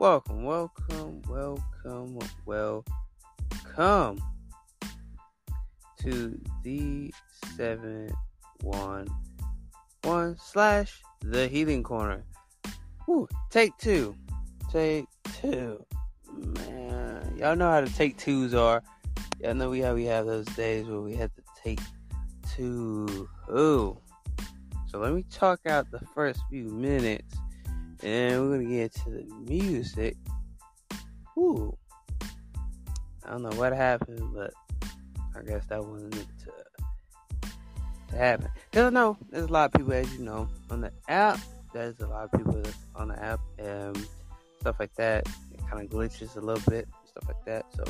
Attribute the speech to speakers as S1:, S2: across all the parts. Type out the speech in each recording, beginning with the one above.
S1: Welcome, welcome, welcome, welcome to the 711 slash the healing corner. Ooh, take two. Take two. Man, y'all know how the take twos are. Y'all know we how we have those days where we had to take two. Ooh. So let me talk out the first few minutes and we're gonna get to the music. Ooh. I don't know what happened, but I guess that wasn't it to, to happen. Cause I know there's a lot of people, as you know, on the app. There's a lot of people on the app and stuff like that. It kind of glitches a little bit, stuff like that. So,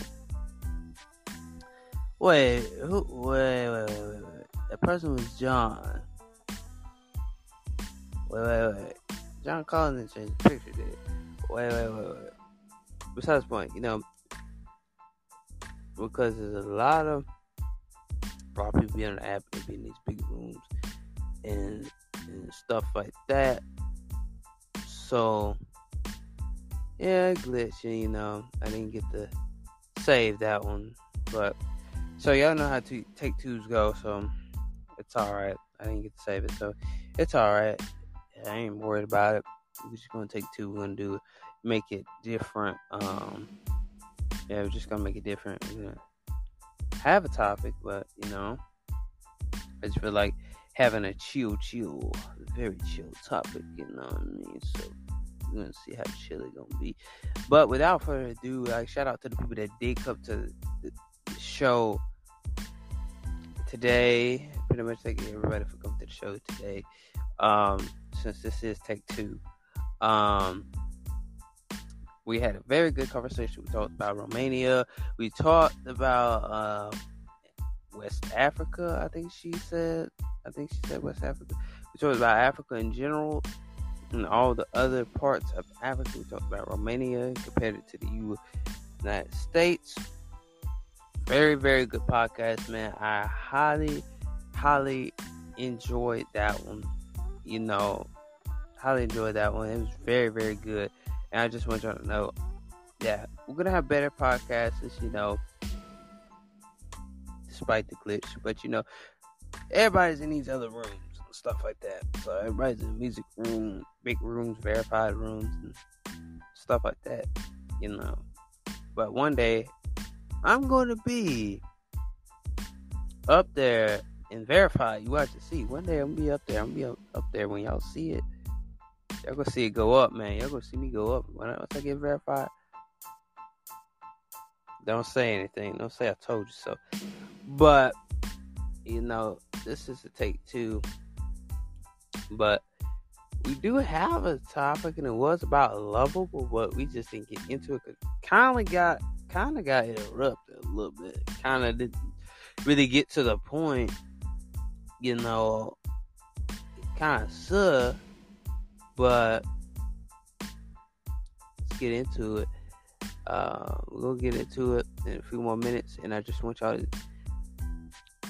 S1: wait, who? Wait, wait, wait, wait, wait. That person was John. Wait, wait, wait. John Collins changed the picture, did it? Wait, wait, wait, wait. Besides point, you know, because there's a lot of of people be on the app and be in these big rooms and and stuff like that. So yeah, glitching, you know. I didn't get to save that one. But so y'all know how to take twos go, so it's alright. I didn't get to save it, so it's alright. I ain't worried about it. We're just gonna take two. We're gonna do make it different. Um, yeah, we're just gonna make it different. We're gonna have a topic, but you know, I just feel like having a chill, chill, very chill topic. You know what I mean? So we're gonna see how chill it's gonna be. But without further ado, like shout out to the people that did come to the, show today. Pretty much thank you, everybody for coming to the show today. Um, since this is take two. Um, we had a very good conversation. We talked about Romania. We talked about uh, West Africa. I think she said. I think she said West Africa. We talked about Africa in general and all the other parts of Africa. We talked about Romania compared to the United States. Very, very good podcast, man. I highly, highly enjoyed that one you know, highly enjoyed that one. It was very, very good. And I just want y'all to know, yeah, we're gonna have better podcasts, you know, despite the glitch. But you know, everybody's in these other rooms and stuff like that. So everybody's in music room, big rooms, verified rooms, and stuff like that. You know. But one day, I'm gonna be up there and verify. You watch to see. One day I'm gonna be up there. I'm gonna be up, there when y'all see it. Y'all gonna see it go up, man. Y'all gonna see me go up when I, once I get verified. Don't say anything. Don't say I told you so. But you know, this is a take two. But we do have a topic, and it was about lovable, but we just didn't get into it. Kind of got kind of got interrupted a little bit. Kind of didn't really get to the point you know, kind of suck, but let's get into it. Uh, we'll get into it in a few more minutes, and I just want y'all to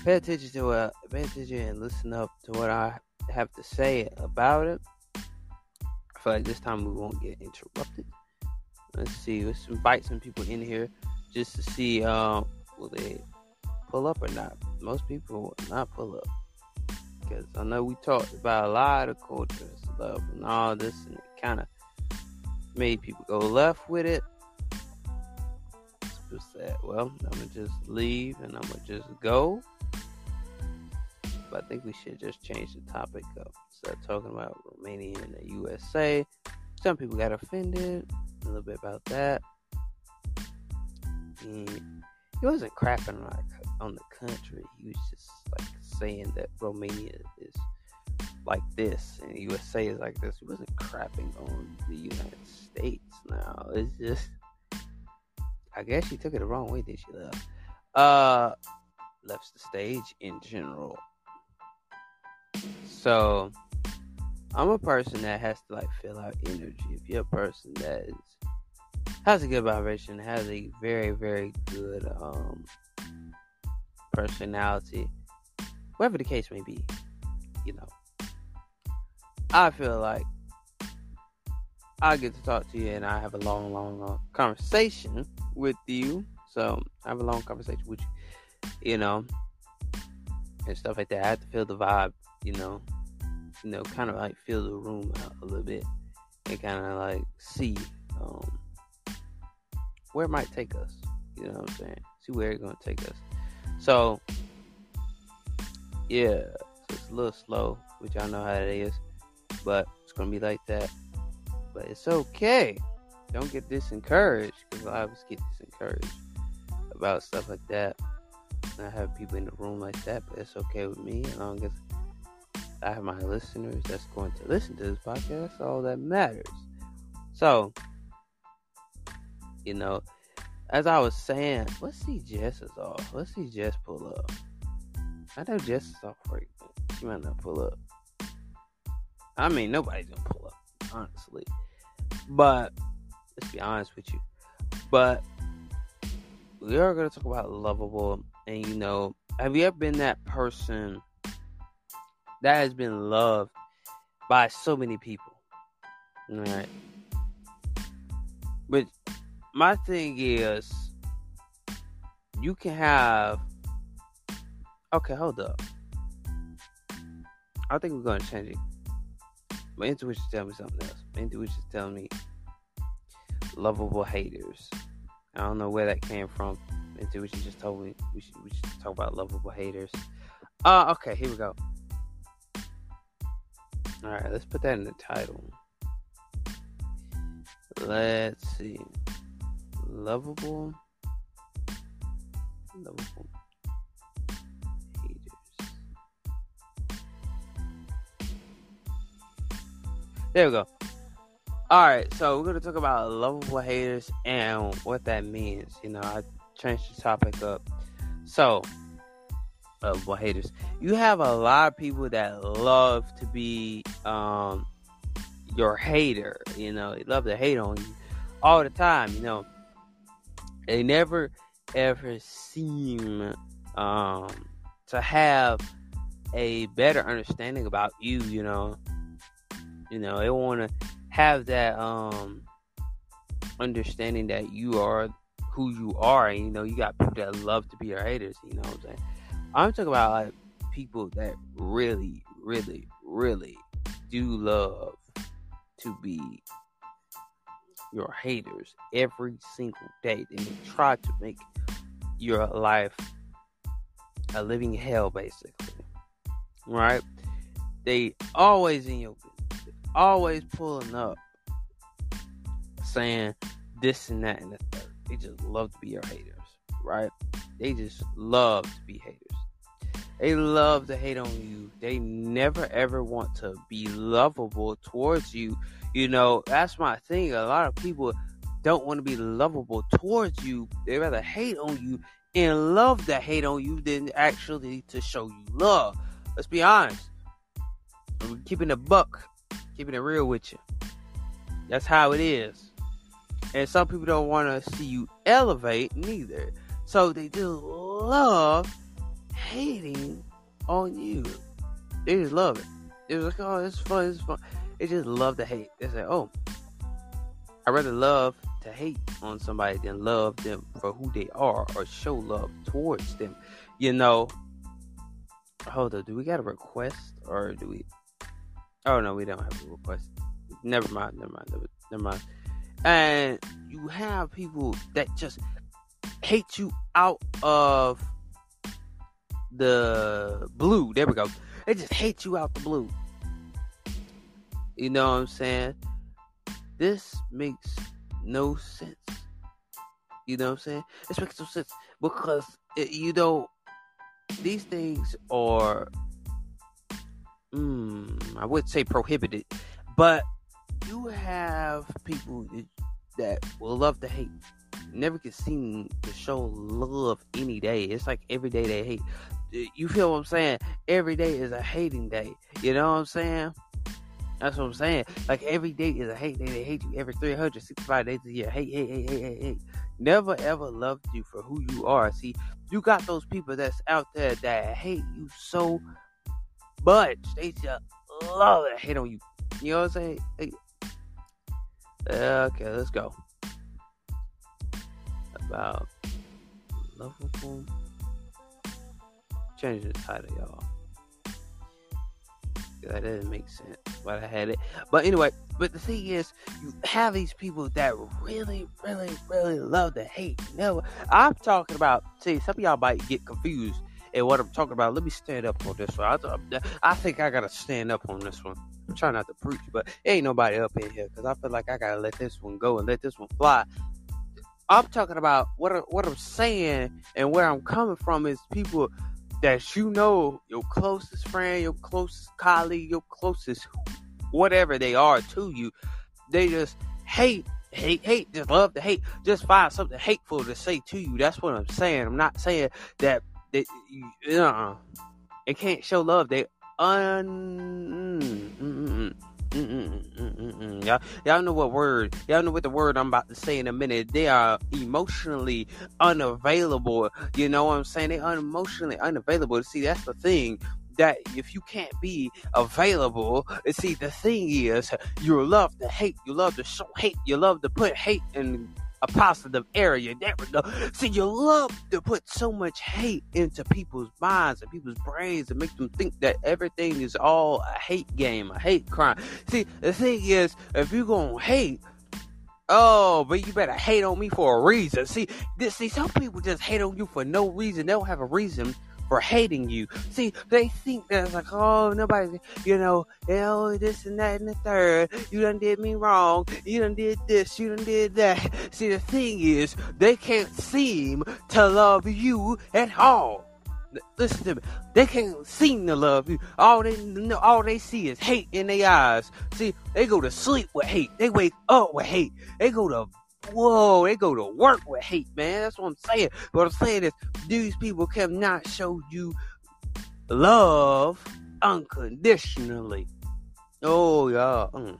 S1: pay attention to uh, pay attention and listen up to what I have to say about it. I feel like this time we won't get interrupted. Let's see. Let's invite some people in here just to see uh, will they pull up or not. Most people will not pull up because I know we talked about a lot of cultures, stuff and all this, and it kind of made people go left with it. So said, well, I'm gonna just leave and I'm gonna just go. But I think we should just change the topic up. Start talking about Romania and the USA. Some people got offended. A little bit about that. And he wasn't crapping on the country. He was just like saying that Romania is like this and USA is like this. He wasn't crapping on the United States now. It's just I guess she took it the wrong way, did she left? Uh left the stage in general. So I'm a person that has to like fill out energy. If you're a person that is has a good vibration, has a very, very good um personality, whatever the case may be, you know, I feel like I get to talk to you and I have a long, long, long conversation with you. So I have a long conversation with you, you know, and stuff like that. I have to feel the vibe, you know, you know, kind of like feel the room out a little bit and kind of like see um, where it might take us. You know what I'm saying? See where it's gonna take us. So yeah, so it's a little slow, which I know how it is, but it's gonna be like that. But it's okay. Don't get discouraged because I always get discouraged about stuff like that. And I have people in the room like that, but it's okay with me as long as I have my listeners that's going to listen to this podcast. That's all that matters. So, you know, as I was saying, let's see Jess is off. Let's see Jess pull up. I know Jess is off right She might not pull up. I mean, nobody's gonna pull up, honestly. But let's be honest with you. But we are gonna talk about lovable, and you know, have you ever been that person that has been loved by so many people? All right. But my thing is, you can have. Okay, hold up. I think we're gonna change it. My intuition telling me something else. My intuition telling me lovable haters. I don't know where that came from. Intuition just told me we should we should talk about lovable haters. Uh okay, here we go. Alright, let's put that in the title. Let's see. Lovable. Lovable There we go. Alright, so we're gonna talk about lovable haters and what that means. You know, I changed the topic up. So, lovable haters. You have a lot of people that love to be um your hater. You know, they love to hate on you all the time. You know, they never ever seem um, to have a better understanding about you. You know, you know they want to have that um, understanding that you are who you are. And, you know, you got people that love to be your haters. You know what I'm saying? I'm talking about like people that really, really, really do love to be your haters every single day. And They try to make your life a living hell, basically. Right? They always in your always pulling up, saying this and that and the third. They just love to be your haters, right? They just love to be haters. They love to hate on you. They never ever want to be lovable towards you. You know, that's my thing. A lot of people don't want to be lovable towards you. They rather hate on you and love to hate on you than actually to show you love. Let's be honest. We're keeping a buck, keeping it real with you. That's how it is. And some people don't want to see you elevate neither. So they just love hating on you. They just love it. It's like, oh, it's fun, it's fun. They just love to hate. They say, oh, I rather love to hate on somebody than love them for who they are or show love towards them. You know. Hold up, do we got a request or do we? Oh no, we don't have a request. Never mind, never mind, never, never mind. And you have people that just hate you out of the blue. There we go. They just hate you out the blue. You know what I'm saying? This makes no sense. You know what I'm saying? This makes no sense because it, you know these things are, mm, I would say prohibited, but you have people that will love to hate never get seen to show love any day. It's like every day they hate. You feel what I'm saying? Every day is a hating day. You know what I'm saying? That's what I'm saying. Like every day is a hate day. They hate you every 365 days a year. Hate, hate, hate, hate, hate, hate. Never ever loved you for who you are. See, you got those people that's out there that hate you so much. They just love it, hate on you. You know what I'm saying? Hey, Okay, let's go. About lovable. Change the title, y'all. That doesn't make sense, but I had it. But anyway, but the thing is, you have these people that really, really, really love to hate. Never. I'm talking about. See, some of y'all might get confused and what I'm talking about. Let me stand up on this one. I, I think I gotta stand up on this one. I'm trying not to preach, but ain't nobody up in here because I feel like I gotta let this one go and let this one fly. I'm talking about what what I'm saying and where I'm coming from is people that you know, your closest friend, your closest colleague, your closest whatever they are to you, they just hate, hate, hate, just love to hate, just find something hateful to say to you. That's what I'm saying. I'm not saying that they, uh, they can't show love. They un. Mm, mm, mm. Y'all, y'all know what word? Y'all know what the word I'm about to say in a minute. They are emotionally unavailable. You know what I'm saying? They are emotionally unavailable. See, that's the thing that if you can't be available, see, the thing is, you love to hate, you love to show hate, you love to put hate in a positive area. There we. See, you love to put so much hate into people's minds and people's brains and make them think that everything is all a hate game, a hate crime. See, the thing is, if you're gonna hate, Oh, but you better hate on me for a reason. See, this, see, some people just hate on you for no reason. They don't have a reason for hating you. See, they think that like, oh, nobody, you know, oh, this and that and the third. You done did me wrong. You done did this. You done did that. See, the thing is, they can't seem to love you at all. Listen to me. They can't seem to love you. All they all they see is hate in their eyes. See, they go to sleep with hate. They wake up with hate. They go to whoa, they go to work with hate, man. That's what I'm saying. What I'm saying is, these people cannot show you love unconditionally. Oh, yeah. Mm.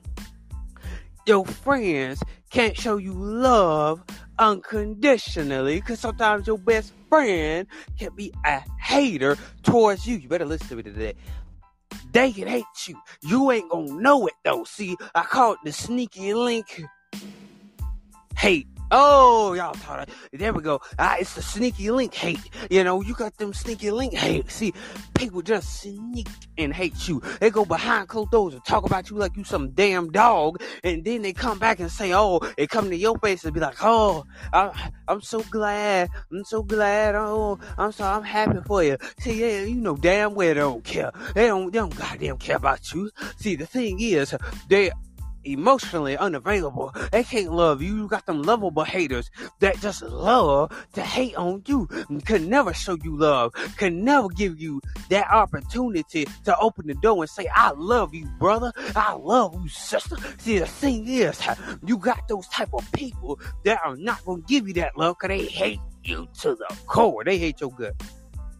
S1: Your friends can't show you love unconditionally because sometimes your best friend can be a hater towards you. You better listen to me today. They can hate you. You ain't gonna know it though. See, I call it the sneaky link hate. Oh, y'all thought it. There we go. Ah, it's the sneaky link hate. You know, you got them sneaky link hate. See, people just sneak and hate you. They go behind closed doors and talk about you like you some damn dog. And then they come back and say, oh, they come to your face and be like, oh, I, I'm so glad. I'm so glad. Oh, I'm so, I'm happy for you. See, yeah, you know damn well they don't care. They don't, they don't goddamn care about you. See, the thing is, they emotionally unavailable. They can't love you. You got them lovable haters that just love to hate on you. Can never show you love. Can never give you that opportunity to open the door and say, I love you, brother. I love you, sister. See, the thing is, you got those type of people that are not going to give you that love because they hate you to the core. They hate your gut.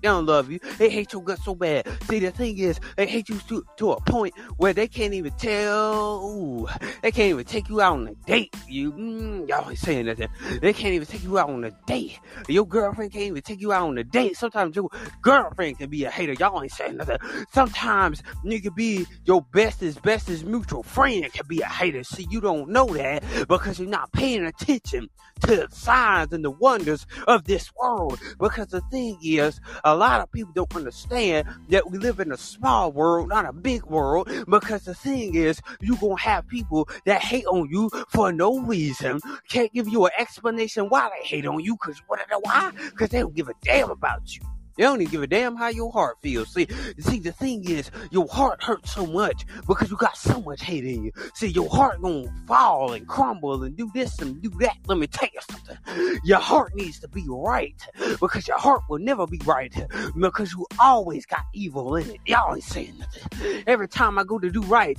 S1: They don't love you. They hate your guts so bad. See, the thing is, they hate you to, to a point where they can't even tell. Ooh, they can't even take you out on a date. You, mm, y'all ain't saying nothing. They can't even take you out on a date. Your girlfriend can't even take you out on a date. Sometimes your girlfriend can be a hater. Y'all ain't saying nothing. Sometimes you can be your bestest, bestest mutual friend can be a hater. See, you don't know that because you're not paying attention to the signs and the wonders of this world. Because the thing is, a lot of people don't understand that we live in a small world, not a big world. Because the thing is, you're going to have people that hate on you for no reason. Can't give you an explanation why they hate on you. Because what? Why? Because they don't give a damn about you. They don't even give a damn how your heart feels. See, see, the thing is, your heart hurts so much because you got so much hate in you. See, your heart gonna fall and crumble and do this and do that. Let me tell you something. Your heart needs to be right because your heart will never be right because you always got evil in it. Y'all ain't saying nothing. Every time I go to do right,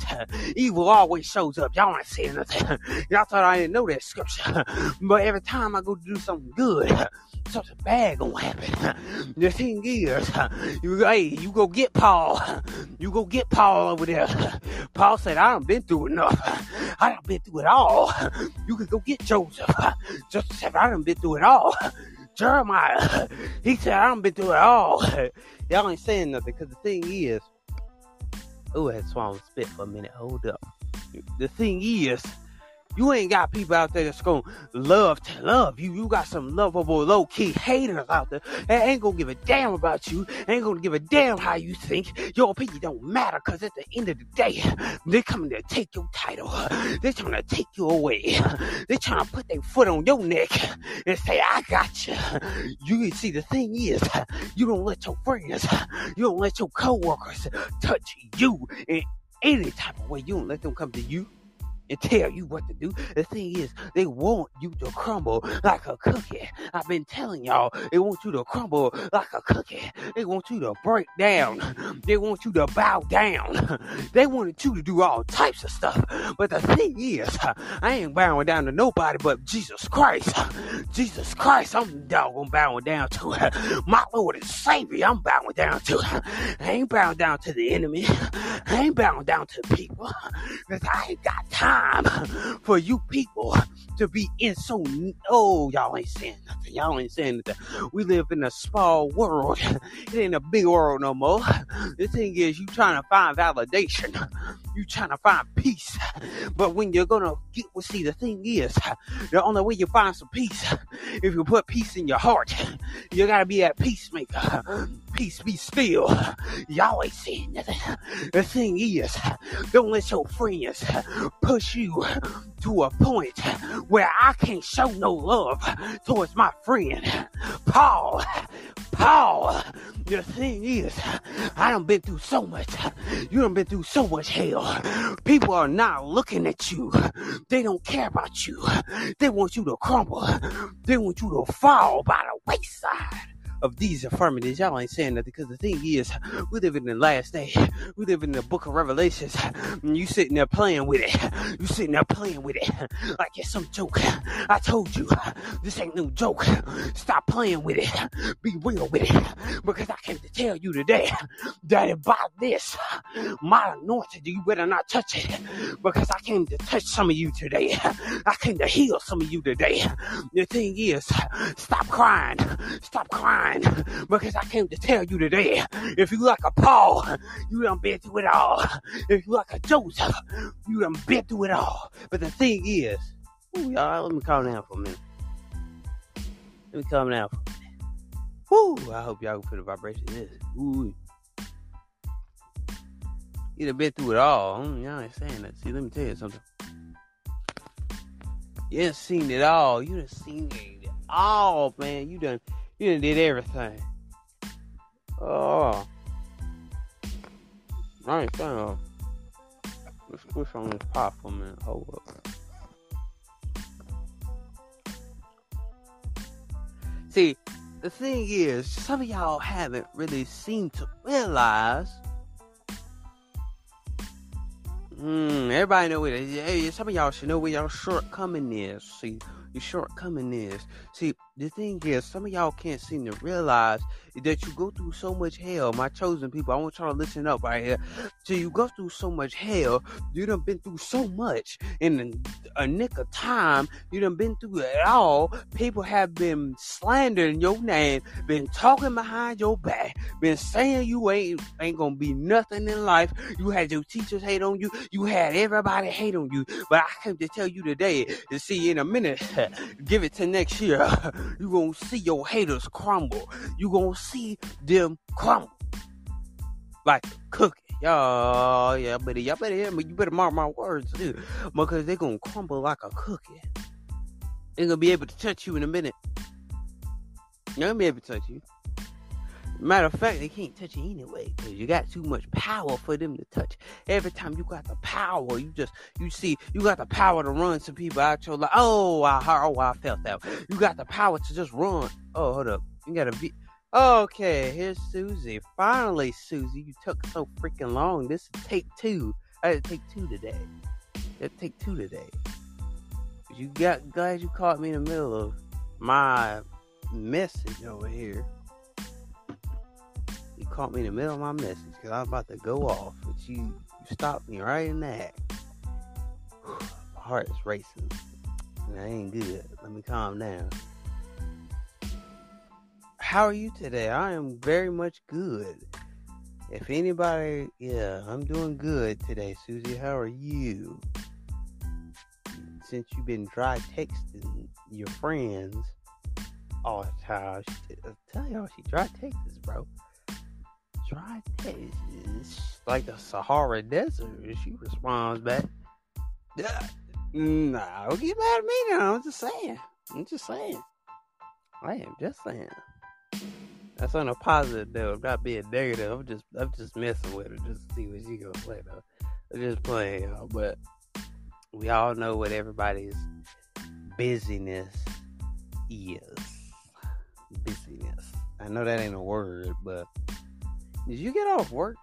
S1: evil always shows up. Y'all ain't saying nothing. Y'all thought I didn't know that scripture, but every time I go to do something good, something bad gonna happen. You see. 15 years. You, hey, you go get Paul. You go get Paul over there. Paul said, I don't been through enough. I don't been through it all. You can go get Joseph. Joseph said, I don't been through it all. Jeremiah, he said, I don't been through it all. Y'all ain't saying nothing because the thing is, oh, I had I'm spit for a minute. Hold up. The thing is, you ain't got people out there that's gonna love to love you. You got some lovable low key haters out there that ain't gonna give a damn about you. Ain't gonna give a damn how you think. Your opinion don't matter because at the end of the day, they're coming to take your title. They're trying to take you away. They trying to put their foot on your neck and say, I got you. You see, the thing is, you don't let your friends, you don't let your coworkers touch you in any type of way. You don't let them come to you and tell you what to do. The thing is, they want you to crumble like a cookie. I've been telling y'all, they want you to crumble like a cookie. They want you to break down. They want you to bow down. They wanted you to do all types of stuff. But the thing is, I ain't bowing down to nobody but Jesus Christ. Jesus Christ, I'm doggone bowing down to my Lord and Savior. I'm bowing down to. I ain't bowing down to the enemy. I ain't bowing down to people. Because I ain't got time time for you people to be in. So oh y'all ain't saying nothing. Y'all ain't saying nothing. We live in a small world. It ain't a big world no more. The thing is you trying to find validation. You trying to find peace. But when you're gonna get well see the thing is the only way you find some peace if you put peace in your heart you gotta be that peacemaker peace be still y'all ain't saying nothing the thing is don't let your friends push you to a point where I can't show no love towards my friend. Paul, Paul, the thing is, I done been through so much. You done been through so much hell. People are not looking at you. They don't care about you. They want you to crumble. They want you to fall by the wayside of these affirmatives. Y'all ain't saying nothing because the thing is, we live in the last day. We live in the book of Revelations. And you sitting there playing with it. You sitting there playing with it like it's some joke. I told you, this ain't no joke. Stop playing with it. Be real with it. Because I came to tell you today that about this, my anointing, you better not touch it. Because I came to touch some of you today. I came to heal some of you today. The thing is, stop crying. Stop crying because I came to tell you today if you like a Paul, you done been through it all. If you like a Joseph, you done been through it all. But the thing is, ooh, y'all, let me calm down for a minute. Let me calm down for a minute. Woo, I hope y'all can put a vibration in this. Ooh. You done been through it all. Mm, y'all ain't saying that. See, let me tell you something. You done seen it all. You done seen it all, man. You done you done did everything. Oh. I ain't saying Let's push on this pop for a minute. Hold up. See, the thing is, some of y'all haven't really seemed to realize. Hmm, everybody know it. Hey, some of y'all should know where y'all shortcoming is. See, your shortcoming is. See, the thing is, some of y'all can't seem to realize that you go through so much hell. My chosen people, I want y'all to listen up right here. So you go through so much hell. You done been through so much in a nick of time. You done been through it all. People have been slandering your name, been talking behind your back, been saying you ain't ain't gonna be nothing in life. You had your teachers hate on you. You had everybody hate on you. But I came to tell you today to see in a minute. give it to next year. you gonna see your haters crumble. You gonna see them crumble like a cookie. Y'all, yeah, but y'all better hear me. You better mark my words too, because they gonna crumble like a cookie. They gonna be able to touch you in a minute. They're gonna be able to touch you. Matter of fact, they can't touch you anyway because you got too much power for them to touch. Every time you got the power, you just you see you got the power to run some people out your life. Oh, I oh, I felt that. You got the power to just run. Oh, hold up, you gotta be. Okay, here's Susie. Finally, Susie, you took so freaking long. This is take two. I had to take two today. I had to take two today. You got glad you caught me in the middle of my message over here caught me in the middle of my message because I was about to go off, but you, you stopped me right in that. my heart is racing. And I ain't good. Let me calm down. How are you today? I am very much good. If anybody, yeah, I'm doing good today, Susie. How are you? since you've been dry texting your friends all the time. I tell y'all, she dry texts, bro. Dry texts like the Sahara Desert. She responds back. Nah, don't get mad at me now. I'm just saying. I'm just saying. I am just saying. That's on a positive note. I'm not being negative. I'm just I'm just messing with her just to see what she gonna play though. I'm just playing, y'all. But we all know what everybody's busyness is. Busyness. I know that ain't a word, but did you get off work?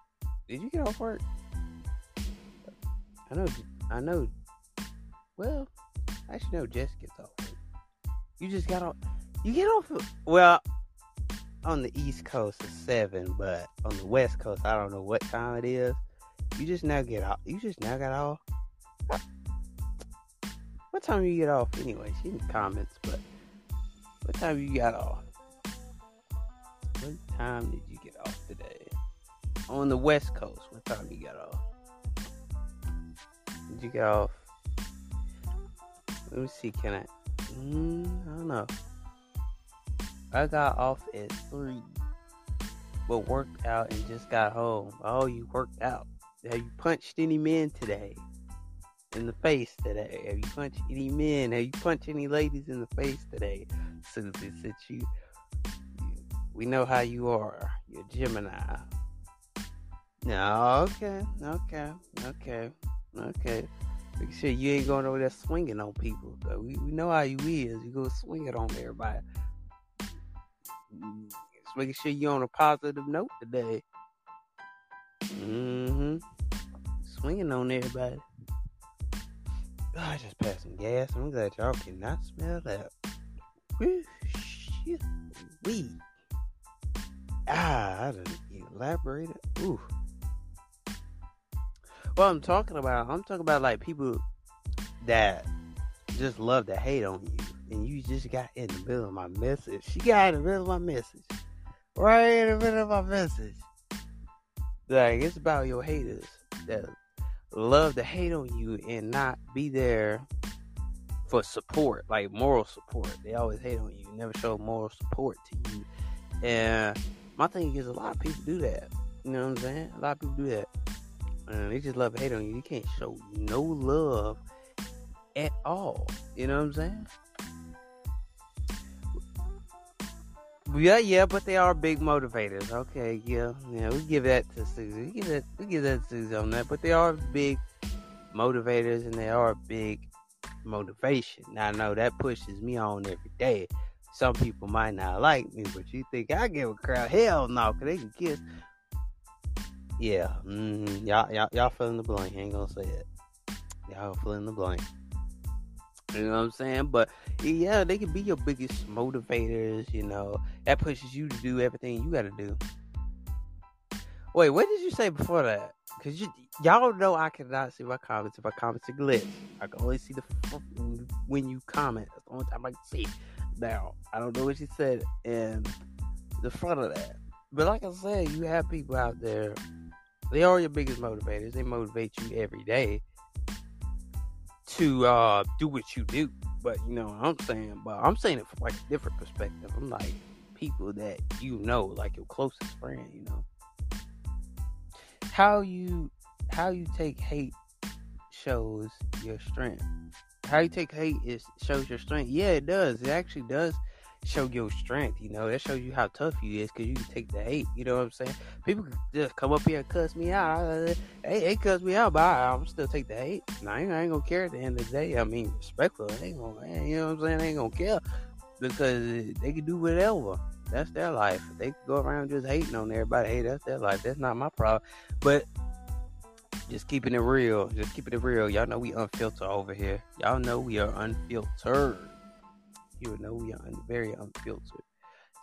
S1: Did you get off work? I know. I know. Well, I actually know Jess gets off. You just got off. You get off. Well, on the East Coast it's seven, but on the West Coast I don't know what time it is. You just now get off. You just now got off. What time you get off anyway? See in the comments, but what time you got off? What time did you get off today? On the West Coast, what time you got off? Did you get off? Let me see. Can I? Mm, I don't know. I got off at three, but worked out and just got home. Oh, you worked out. Have you punched any men today? In the face today? Have you punched any men? Have you punched any ladies in the face today? Susie you, you we know how you are. You're Gemini. No, okay, okay, okay, okay. Make sure you ain't going over there swinging on people. We, we know how you is. You go swing it on everybody. Just making sure you're on a positive note today. Mm-hmm. Swinging on everybody. Oh, I just passed some gas. I'm glad y'all cannot smell that. Woo, shit. Weed. Ah, I didn't elaborate. Ooh. Well, I'm talking about, I'm talking about like people that just love to hate on you and you just got in the middle of my message. She got in the middle of my message. Right in the middle of my message. Like, it's about your haters that love to hate on you and not be there for support, like moral support. They always hate on you, never show moral support to you. And my thing is, a lot of people do that. You know what I'm saying? A lot of people do that. They just love hate on you. You can't show no love at all. You know what I'm saying? Yeah, yeah, but they are big motivators. Okay, yeah, yeah, we give that to Susie. We give that, we give that to Susie on that. But they are big motivators, and they are big motivation. Now I know that pushes me on every day. Some people might not like me, but you think I give a crap? Hell no, cause they can kiss. Yeah, mm, y'all, y'all, y'all fill in the blank. I ain't gonna say it. Y'all fill in the blank. You know what I'm saying? But yeah, they can be your biggest motivators, you know. That pushes you to do everything you gotta do. Wait, what did you say before that? Cause you, y'all know I cannot see my comments if my comments are glitch. I can only see the when you comment. That's the only time I can see. Now I don't know what you said in the front of that, but like I said, you have people out there. They are your biggest motivators. They motivate you every day to uh, do what you do. But you know what I'm saying? But I'm saying it from like a different perspective. I'm like people that you know, like your closest friend, you know. How you how you take hate shows your strength. How you take hate is shows your strength. Yeah, it does. It actually does show your strength. You know, that shows you how tough you is because you can take the hate. You know what I'm saying? People just come up here and cuss me out. Hey, they cuss me out, but I, am still take the hate. And I ain't, I ain't, gonna care at the end of the day. I mean, respectful. They ain't gonna, you know what I'm saying? They ain't gonna care because they can do whatever. That's their life. They can go around just hating on everybody. Hey, that's their life. That's not my problem. But just keeping it real. Just keeping it real. Y'all know we unfiltered over here. Y'all know we are unfiltered you know we are very unfiltered.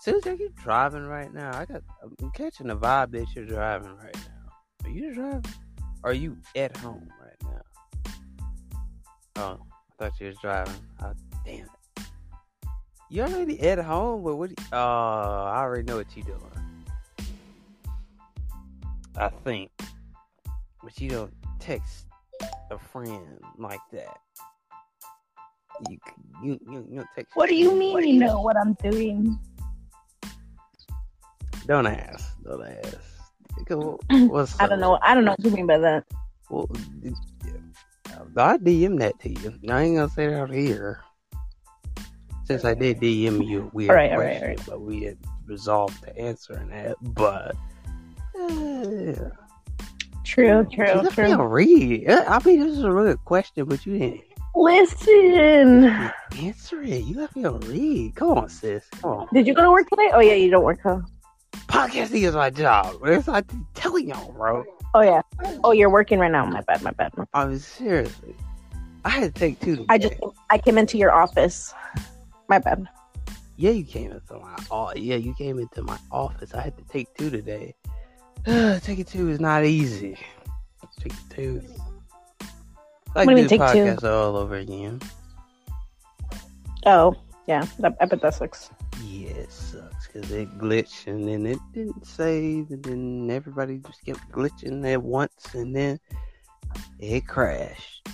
S1: Since you're driving right now, I got I'm catching the vibe that you're driving right now. Are you driving? Are you at home right now? Oh, I thought you was driving. Oh, damn it. You already at home, but what? Oh, I already know what you doing. I think, but you don't text a friend like that. You you you, you text.
S2: What do you mean you know what I'm doing?
S1: Don't ask. Don't ask. What's
S2: I don't know. I don't know what you mean by that.
S1: Well, I DM that to you. I ain't gonna say that out here. Since I did DM you we
S2: All right, all right, all right.
S1: but we had resolved to answering that. But uh,
S2: True, true, true.
S1: feel read. I mean, this is a real question, but you didn't
S2: Listen.
S1: answer it. You have to read. Come on, sis. Come on.
S2: Did you go to work today? Oh yeah, you don't work, huh?
S1: Podcasting is my job. It's like telling y'all, bro.
S2: Oh yeah. Oh, you're working right now. My bad. My bad. My bad.
S1: I mean, seriously. I had to take two.
S2: I just I came into your office. My bad.
S1: Yeah, you came into my oh yeah, you came into my office. I had to take two today. Taking two is not easy. Take two. Like
S2: What do you mean take two?
S1: podcast all over again.
S2: Oh yeah. I bet that sucks.
S1: Yeah, it sucks because it glitched and then it didn't save and then everybody just kept glitching at once and then it crashed.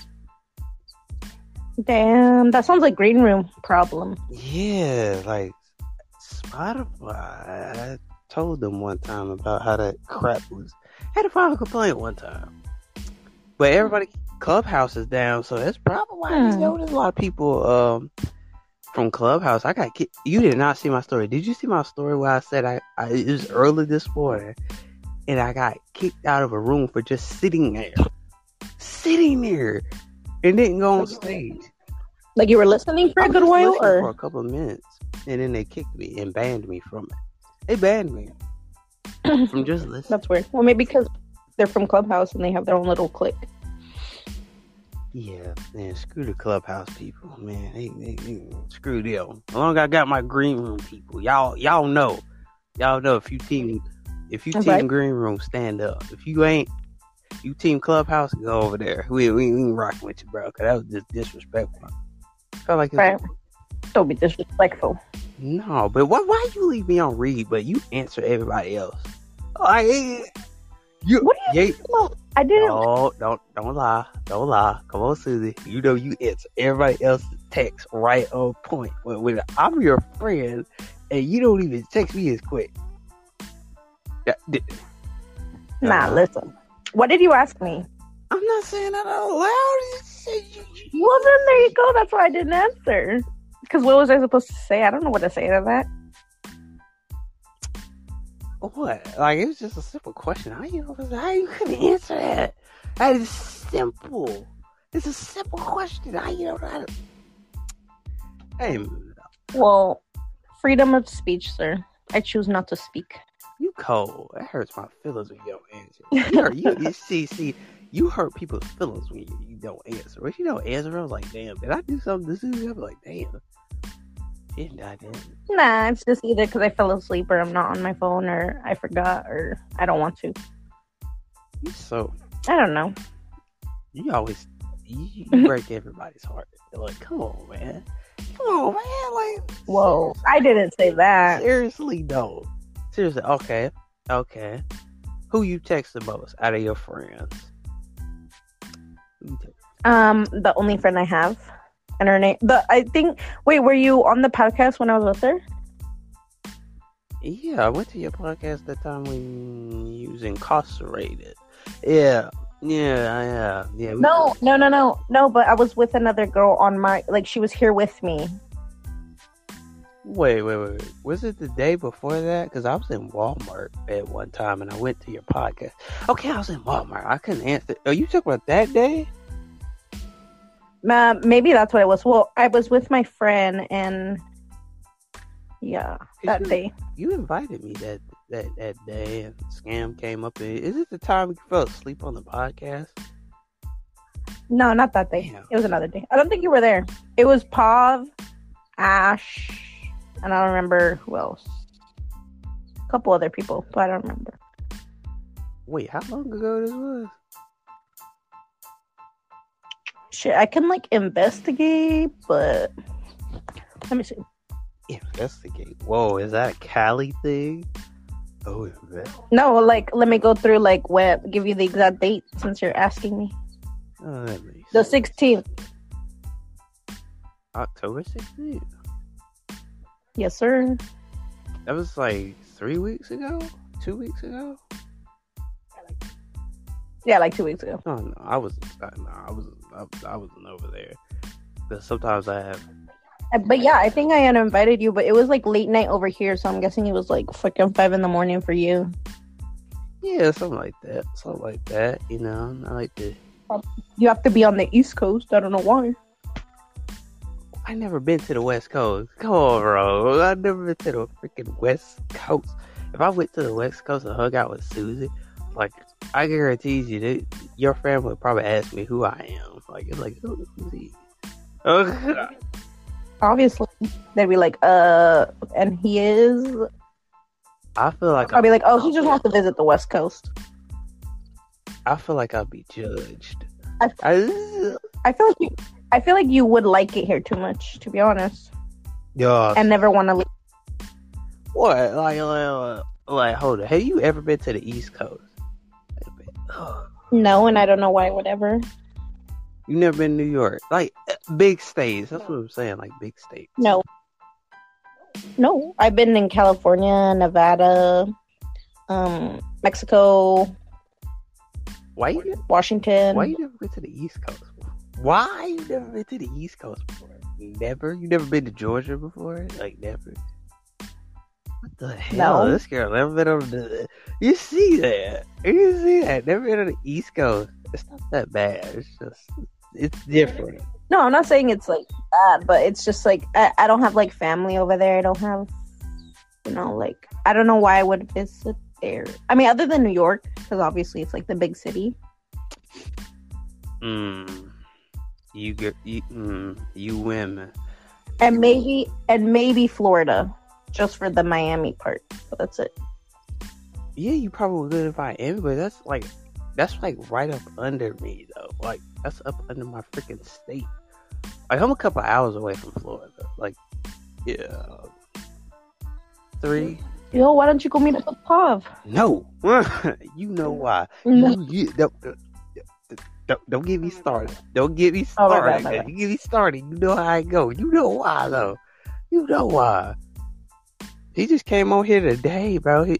S2: Damn. That sounds like green room problem.
S1: Yeah, like Spotify. I told them one time about how that crap was. had a a complaint one time. But everybody, Clubhouse is down, so that's probably why
S2: Hmm.
S1: you know, there's a lot of people um, from Clubhouse. I got you did not see my story. Did you see my story where I said I, I it was early this morning and I got kicked out of a room for just sitting there, sitting there, and didn't go on stage.
S2: Like you were listening for a good while,
S1: listening for
S2: or
S1: a couple of minutes, and then they kicked me and banned me from it. They banned me from just listening.
S2: that's weird. Well, maybe because they're from Clubhouse and they have their own little clique.
S1: Yeah, man, screw the clubhouse people, man. They, they, they- screw them. As long as I got my green room people, y'all, y'all know, y'all know if you team, if you team
S2: Right.
S1: green room, stand up. If you ain't, you team clubhouse, go over there. We we, we rocking with you, bro. Cause that was just disrespectful. I felt like
S2: Right. Don't be disrespectful.
S1: no, but why why you leave me on read, but you answer everybody else? Like, you,
S2: What are you
S1: yeah,
S2: about? I didn't.
S1: No, don't don't lie. Don't lie. Come on, Susie. You know you answer everybody else's text right on point. When, when I'm your friend and you don't even text me as quick. Yeah,
S2: Nah,
S1: Uh-huh.
S2: listen. What did you ask me?
S1: I'm not saying that out loud. You- you-
S2: Well, then there you go. That's why I didn't answer. Because what was I supposed to say? I don't know what to say to that.
S1: What? Like it was just a simple question. How you know how you couldn't answer that? That is simple. It's a simple question. How you don't know how to Hey
S2: Well, freedom of speech, sir. I choose not to speak.
S1: You cold. That hurts my feelings when you don't answer. You, hurt, you, you see, see, you hurt people's feelings when you, you don't answer. If you don't answer, I was like, damn, did I do something to Susie? I'm like, damn. Didn't I? Didn't.
S2: Nah, it's just either because I fell asleep or I'm not on my phone or I forgot or I don't want to.
S1: So,
S2: I don't know.
S1: you always, you, break everybody's heart. Like, come on, man. Come on, man. Like,
S2: Whoa, I didn't say that.
S1: seriously, though. Seriously, okay, okay. Who you text the most out of your friends? You?
S2: Um, the only friend I have, and her name. The I think. Wait, were you on the podcast when I was with her?
S1: Yeah, I went to your podcast that time when you was incarcerated. Yeah, yeah, yeah, yeah.
S2: No, no, no, no, no. But I was with another girl on my like. She was here with me.
S1: Wait, wait, wait. wait. Was it the day before that? Because I was in Walmart at one time and I went to your podcast. Okay, I was in Walmart. I couldn't answer. Oh, you talking about that day?
S2: Uh, maybe that's what it was. Well, I was with my friend, and yeah, that
S1: you,
S2: day.
S1: You invited me that that that day, and scam came up. Is it the time you fell asleep on the podcast?
S2: No, not that day.
S1: Damn.
S2: It was another day. I don't think you were there. It was Pav, Ash, and I don't remember who else. A couple other people, but I don't remember.
S1: Wait, how long ago this was?
S2: Shit, I can like investigate, but let me see.
S1: Investigate. Whoa, is that a Cali thing? Oh.
S2: No, like let me go through like what give you the exact date since you're asking me.
S1: Oh,
S2: The 16th.
S1: October 16th.
S2: Yes, sir.
S1: That was like three weeks ago, two weeks ago.
S2: Yeah, like two weeks ago.
S1: Oh no, I was no, I was I, I wasn't over there. Because sometimes I have.
S2: Uh, But yeah, I think I had invited you, but it was like late night over here, so I'm guessing it was like fucking five in the morning for you.
S1: Yeah, something like that. Something like that. You know, I like to.
S2: You have to be on the East Coast. I don't know why.
S1: I never been to the West Coast. Come on, bro. I've never been to the freaking West Coast. If I went to the West Coast and hung out with Susie, like I guarantee you, that your family would probably ask me who I am. Like it's like who, who's he? Oh,
S2: Obviously, they'd be like, uh, and he is.
S1: I feel like
S2: I'll be like, oh, he just wants to visit the West Coast.
S1: I feel like I'll be judged.
S2: I-
S1: I,
S2: I feel like you, I feel like you would like it here too much, to be honest,
S1: yeah.
S2: and never want to leave.
S1: What? Like, like, like, hold on. Have you ever been to the East Coast?
S2: No, and I don't know why. Whatever.
S1: You never been to New York? Like, uh, big states. That's what I'm saying. Like, big states.
S2: No. No, I've been in California, Nevada, um, Mexico,
S1: Why you,
S2: Washington.
S1: why you never been to the East Coast? before? Why you never been to the East Coast before? Never? You never been to Georgia before? Like, never? What the hell?
S2: No.
S1: This girl never been on the. You see that? You see that? Never been on the East Coast. It's not that bad. It's just. It's different.
S2: No, I'm not saying it's like bad, but it's just like I, I don't have like family over there. I don't have, you know, like I don't know why I would visit there. I mean, other than New York, because obviously it's like the big city.
S1: Mm. You get you, mm, you women.
S2: and maybe and maybe Florida, just for the Miami part. But that's it.
S1: Yeah, you probably would if I am, but that's like that's like right up under me though. Like that's up under my freaking state. Like I'm a couple hours away from Florida. Like yeah. Three?
S2: Yo, why don't you go meet up with Pav?
S1: No. you know why.
S2: No.
S1: You, you, don't, don't, don't get me started. Don't get me
S2: Oh, my
S1: started.
S2: bad, my bad.
S1: You get me started. You know how I go. You know why though. You know why. He just came on here today, bro. He,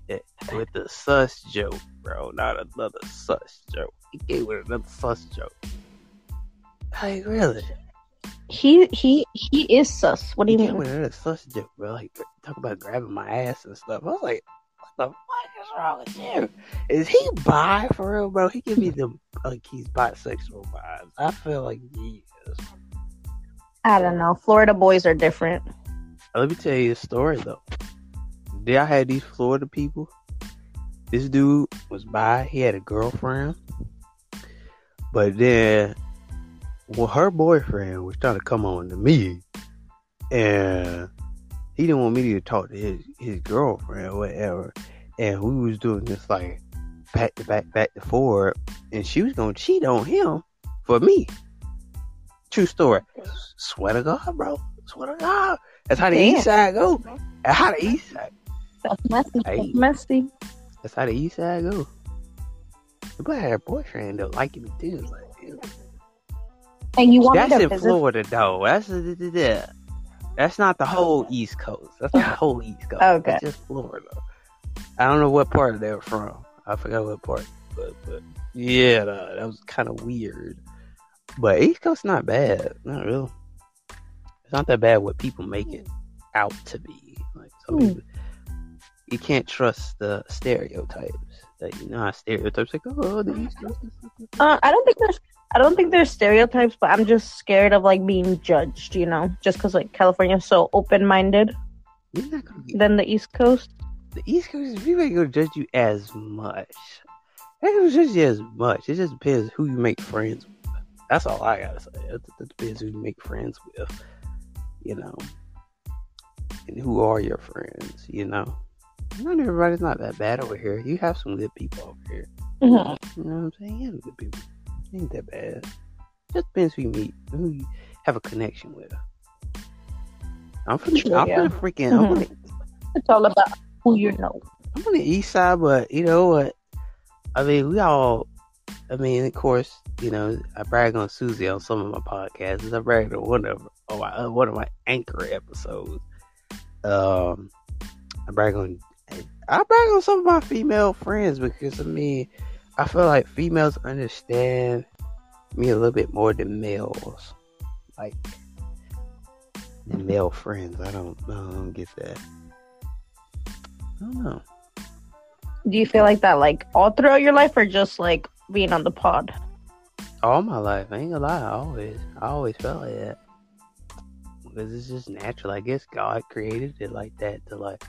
S1: with the sus joke, bro. Not another sus joke. He came with another sus joke. Like really?
S2: He he he is sus. What do
S1: He
S2: you
S1: came
S2: mean?
S1: with another sus joke, bro. Like talk about grabbing my ass and stuff. I was like, what the fuck is wrong with you? Is he bi for real, bro? He give me the like he's bisexual vibes. I feel like he is.
S2: I don't know. Florida boys are different.
S1: Let me tell you a story though. I had these Florida people? This dude was by. He had a girlfriend, but then, well, her boyfriend was trying to come on to me, and he didn't want me to talk to his his girlfriend or whatever. And we was doing this like back to back, back to forward, and she was gonna cheat on him for me. True story. Swear to God, bro. Swear to God. That's how the
S2: Damn.
S1: east side go. That's how the east side.
S2: That's messy.
S1: Hey.
S2: That's messy.
S1: That's how the east side go. But her boyfriend though liking me too. Like, ew.
S2: And you want
S1: that's
S2: to
S1: in
S2: visit?
S1: Florida though. That's. That's not the whole East Coast. That's not the whole East Coast.
S2: Okay.
S1: That's just Florida. I don't know what part they were from. I forgot what part, but but yeah, no, that was kind of weird. But East Coast not bad. Not real. It's not that bad what people make it out to be. Like some
S2: Hmm.
S1: people, you can't trust the stereotypes. Like you know how stereotypes like oh the East Coast.
S2: Uh, I don't think there's. I don't think there's stereotypes, but I'm just scared of like being judged. You know, just because like California's so open-minded
S1: You're not gonna get
S2: than the East Coast.
S1: the East Coast people ain't gonna judge you as much. They gonna judge you as much. It just depends who you make friends with. That's all I gotta say. It depends who you make friends with, you know, and who are your friends. You know, not everybody's not that bad over here. You have some good people over here.
S2: Mhm.
S1: You know what I'm saying? You have good people. Ain't that bad. Just depends who you meet, who you have a connection with. I'm from,
S2: True,
S1: I'm
S2: yeah.
S1: from the freaking.
S2: Mhm.
S1: the
S2: It's all about who you know.
S1: I'm on the east side, but you know what? I mean, we all. I mean, of course, you know, I brag on Susie on some of my podcasts. I brag on one of on my uh, one of my anchor episodes. Um, I brag on I brag on some of my female friends because I mean I feel like females understand me a little bit more than males. Like than male friends. I don't I don't get that. I don't know.
S2: Do you feel like that like all throughout your life or just like being on the pod?
S1: All my life, I ain't gonna lie, I always I always felt like that. Because it's just natural. I guess God created it like that to like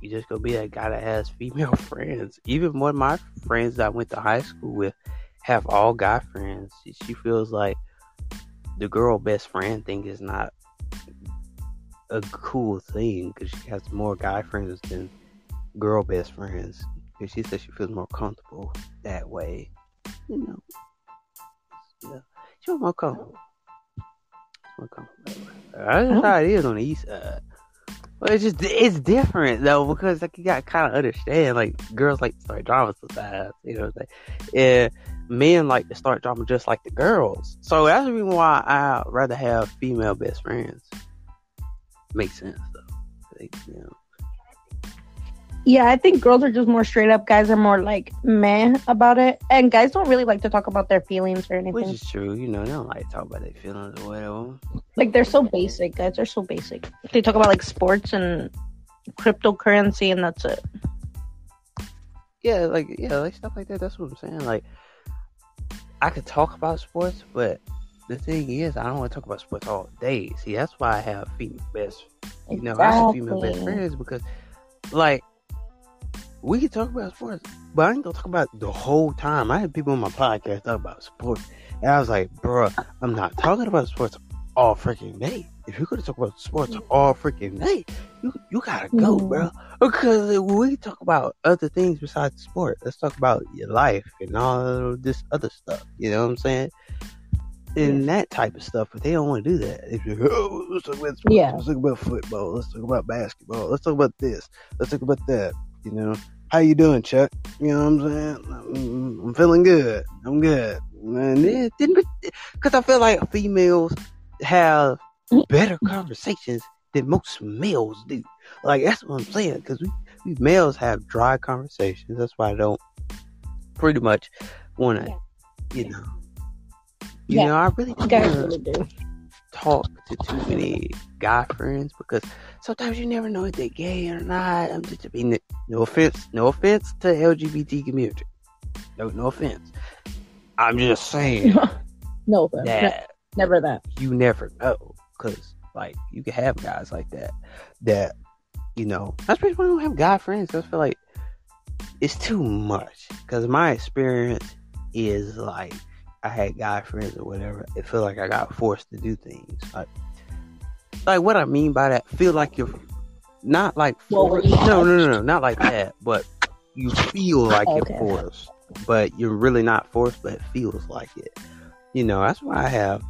S1: you just gonna be that guy that has female friends. Even one of my friends that I went to high school with have all guy friends. She feels like the girl best friend thing is not a cool thing because she has more guy friends than girl best friends. Because she says she feels more comfortable that way. You know, yeah, she feels more comfortable. More comfortable. That's oh. how it is on the east side. Well, it's just it's different though because like you got kind of understand like girls like to start drama sometimes, you know. What I'm saying? And men like to start drama just like the girls. So that's the reason why I rather have female best friends. Makes sense though.
S2: Yeah, I think girls are just more straight up. Guys are more like meh about it, and guys don't really like to talk about their feelings or anything.
S1: Which is true, you know. They don't like to talk about their feelings or whatever.
S2: Like they're so basic. Guys are so basic. They talk about like sports and cryptocurrency, and that's it.
S1: Yeah, like yeah, like stuff like that. That's what I'm saying. Like, I could talk about sports, but the thing is, I don't want to talk about sports all day. See, that's why I have female best. You know, I have female best friends because, like, we can talk about sports, but I ain't gonna talk about the whole time. I had people on my podcast talk about sports, and I was like, bro, I'm not talking about sports all freaking day. If you're gonna talk about sports all freaking day, you you gotta go,
S2: Mhm.
S1: bro. Because we talk about other things besides sport, let's talk about your life and all this other stuff. You know what I'm saying? And that type of stuff, but they don't want to do that. If you're, oh, let's talk about sports,
S2: Yeah.
S1: let's talk about football, let's talk about basketball, let's talk about this, let's talk about that. You know, how you doing, Chuck? You know what I'm saying? I'm, I'm feeling good. I'm good. And didn't because I feel like females have better conversations than most males do. Like that's what I'm saying. Because we, we males have dry conversations. That's why I don't pretty much want to, you know, you
S2: Yeah.
S1: know, I really don't
S2: Guys really do.
S1: Talk to too many guy friends because sometimes you never know if they're gay or not. I'm just I mean, no offense, no offense to LGBT community. No, no offense. I'm just saying
S2: no, offense. Ne-
S1: that
S2: never that.
S1: you never know because like you can have guys like that that you know that's why I don't have guy friends. I feel like it's too much because my experience is like I had guy friends or whatever. It feel like I got forced to do things like like what I mean by that. Feel like you're not like forced. No, no, no, no, not like that. But you feel like
S2: Okay.
S1: you're forced, but you're really not forced. But it feels like it. You know, that's why I have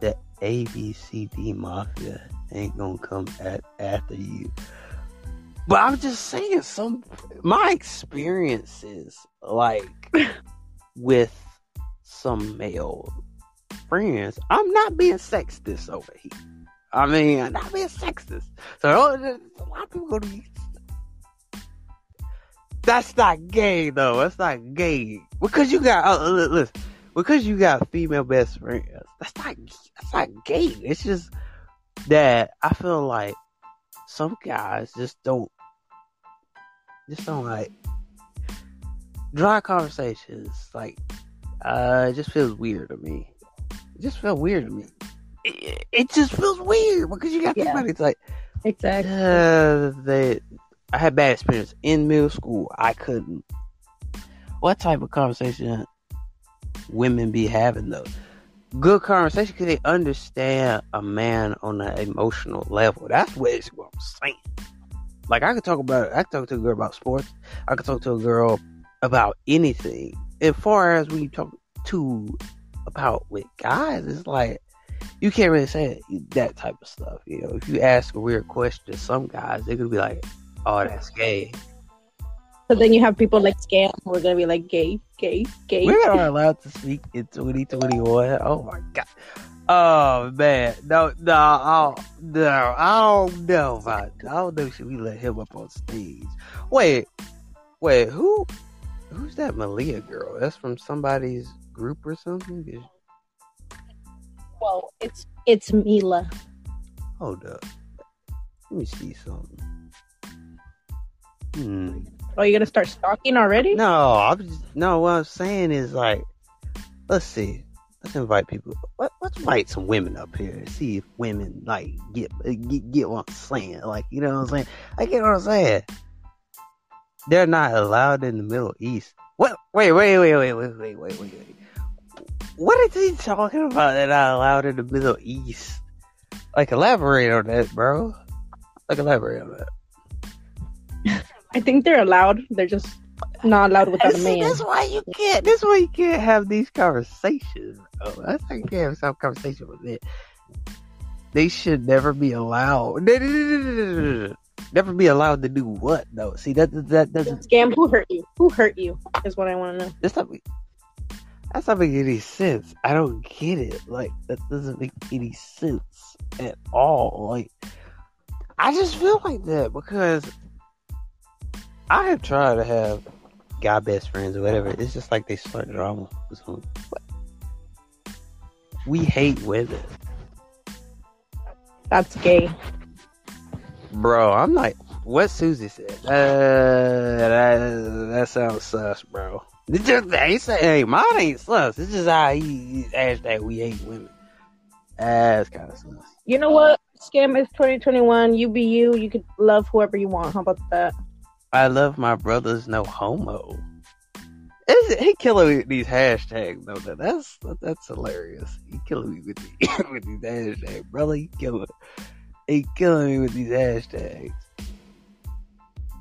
S1: the ABCD Mafia ain't gonna come at after you. But I'm just saying, some my experiences, like with some male friends, I'm not being sexist over here. I mean, I'm not being sexist. So a lot of people gonna be. That's not gay though. That's not gay because you got. Uh, listen, because you got female best friends. That's not. That's not gay. It's just that I feel like some guys just don't. Just don't like dry conversations. Like, uh, it just feels weird to me. It just feels weird to me. It, it just feels weird because you got to think
S2: Yeah.
S1: about it. It's like,
S2: Exactly.
S1: uh, they, I had bad experience in middle school. I couldn't. What type of conversation women be having though? Good conversation because they understand a man on an emotional level. That's what, it's, what I'm saying. Like I could talk about, I could talk to a girl about sports. I could talk to a girl about anything. As far as when you talk to about with guys, it's like you can't really say that type of stuff. You know, if you ask a weird question, to some guys they're gonna be like, "Oh, that's gay."
S2: So then you have people like scam who are gonna be like gay, gay, gay.
S1: We're not allowed to speak in 2021. Oh my god. Oh man, no, no, I don't, no, I don't know about. I don't know. Should we let him up on stage? Wait, wait, who, who's that Malia girl? That's from somebody's group or something.
S2: Well, it's it's Mila.
S1: Hold up, let me see something. Hmm.
S2: Oh, you're gonna start stalking already?
S1: No, I'm just no. What I'm saying is like, let's see let's invite people. Let, us invite some women up here and see if women like get, get get what I'm saying. Like you know what I'm saying? I get what I'm saying. They're not allowed in the Middle East. What? Wait, wait, wait, wait, wait, wait, wait, wait. What is he talking about? They're not allowed in the Middle East. Like elaborate on that, bro. Like elaborate on that.
S2: I think they're allowed. They're just not allowed without
S1: see,
S2: a man.
S1: That's why you can't. That's why you can't have these conversations. Oh, that's why you can't have some conversation with it. They should never be allowed. Never be allowed to do what though? See that that doesn't
S2: scam. Who hurt you? Who hurt you? Is what I want to know.
S1: That's not. That's not making any sense. I don't get it. Like that doesn't make any sense at all. Like I just feel like that because I have tried to have guy best friends or whatever. It's just like they start drama. We hate women.
S2: That's gay.
S1: Bro, I'm like, what Susie said. Uh, that, that sounds sus, bro. It's just, he said, hey, mine ain't sus. It's just how he asked that we hate women. That's kind of sus.
S2: You know what? Scam is 2021. You be you. You can love whoever you want. How about that?
S1: I love my brothers, no homo. Is he killing me with these hashtags though? That's that's hilarious. He killing me with, the, with these hashtags, brother. He killing, he killing me with these hashtags.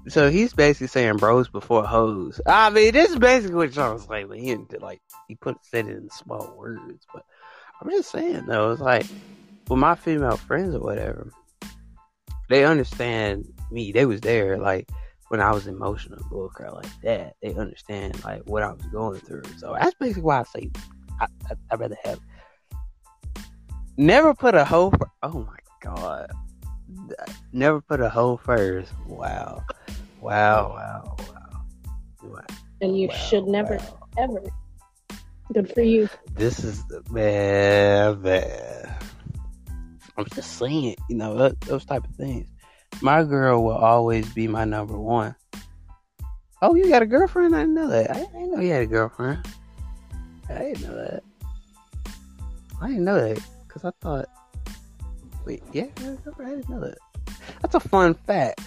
S1: So he's basically saying bros before hoes. I mean, this is basically what John was like, but he didn't like he put said it in small words. But I'm just saying though, it's like with my female friends or whatever, they understand me. They was there, like when I was emotional bullcrap like that, they understand like what I was going through. So that's basically why I say I, I, would rather have never put a hoe. For, oh my god, never put a hoe first. Wow, wow, wow, wow.
S2: wow. And you wow, should never wow. ever. Good for you.
S1: This is the man, man. I'm just saying, you know, those type of things my girl will always be my number one. Oh, you got a girlfriend? I didn't know that. I didn't know you had a girlfriend. I didn't know that. I didn't know that because I thought. Wait, yeah, I didn't know that. That's a fun fact.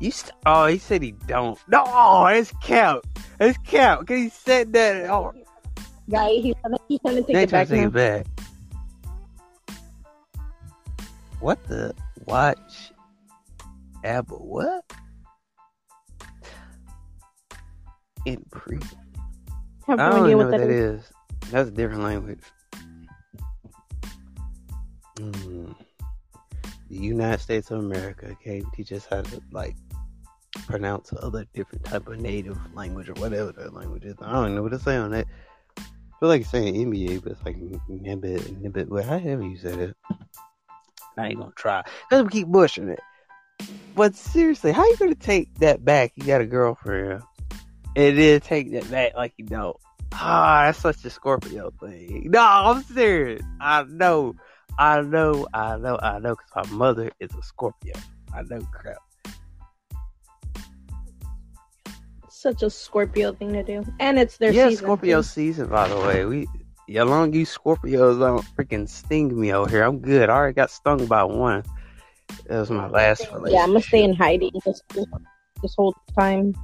S1: You st- oh, he said he don't. No, oh, it's count. It's count. Cause he said that. Oh,
S2: yeah, he's gonna he's gonna take it back. Take it back.
S1: What the watch? Abba what? In pre. I don't know what that is. is. That's a different language. Mm. The United States of America came teach us how to like pronounce other different type of native language or whatever that language is. I don't know what to say on that. I feel like saying NBA, but it's like nibbit, nibbit. Well, however you said it. I ain't gonna try because we keep pushing it. But seriously, how you gonna take that back? You got a girlfriend, and then take that back like you don't. Ah, that's such a Scorpio thing. No, I'm serious. I know, I know, I know, I know, because my mother is a Scorpio. I know crap.
S2: Such a Scorpio thing to do, and it's their
S1: yeah,
S2: season
S1: Scorpio
S2: too.
S1: season. By the way, we yeah, long you Scorpios don't freaking sting me over here. I'm good. I already got stung by one. That was my last relationship.
S2: Yeah, I'm gonna stay in hiding this, this whole time.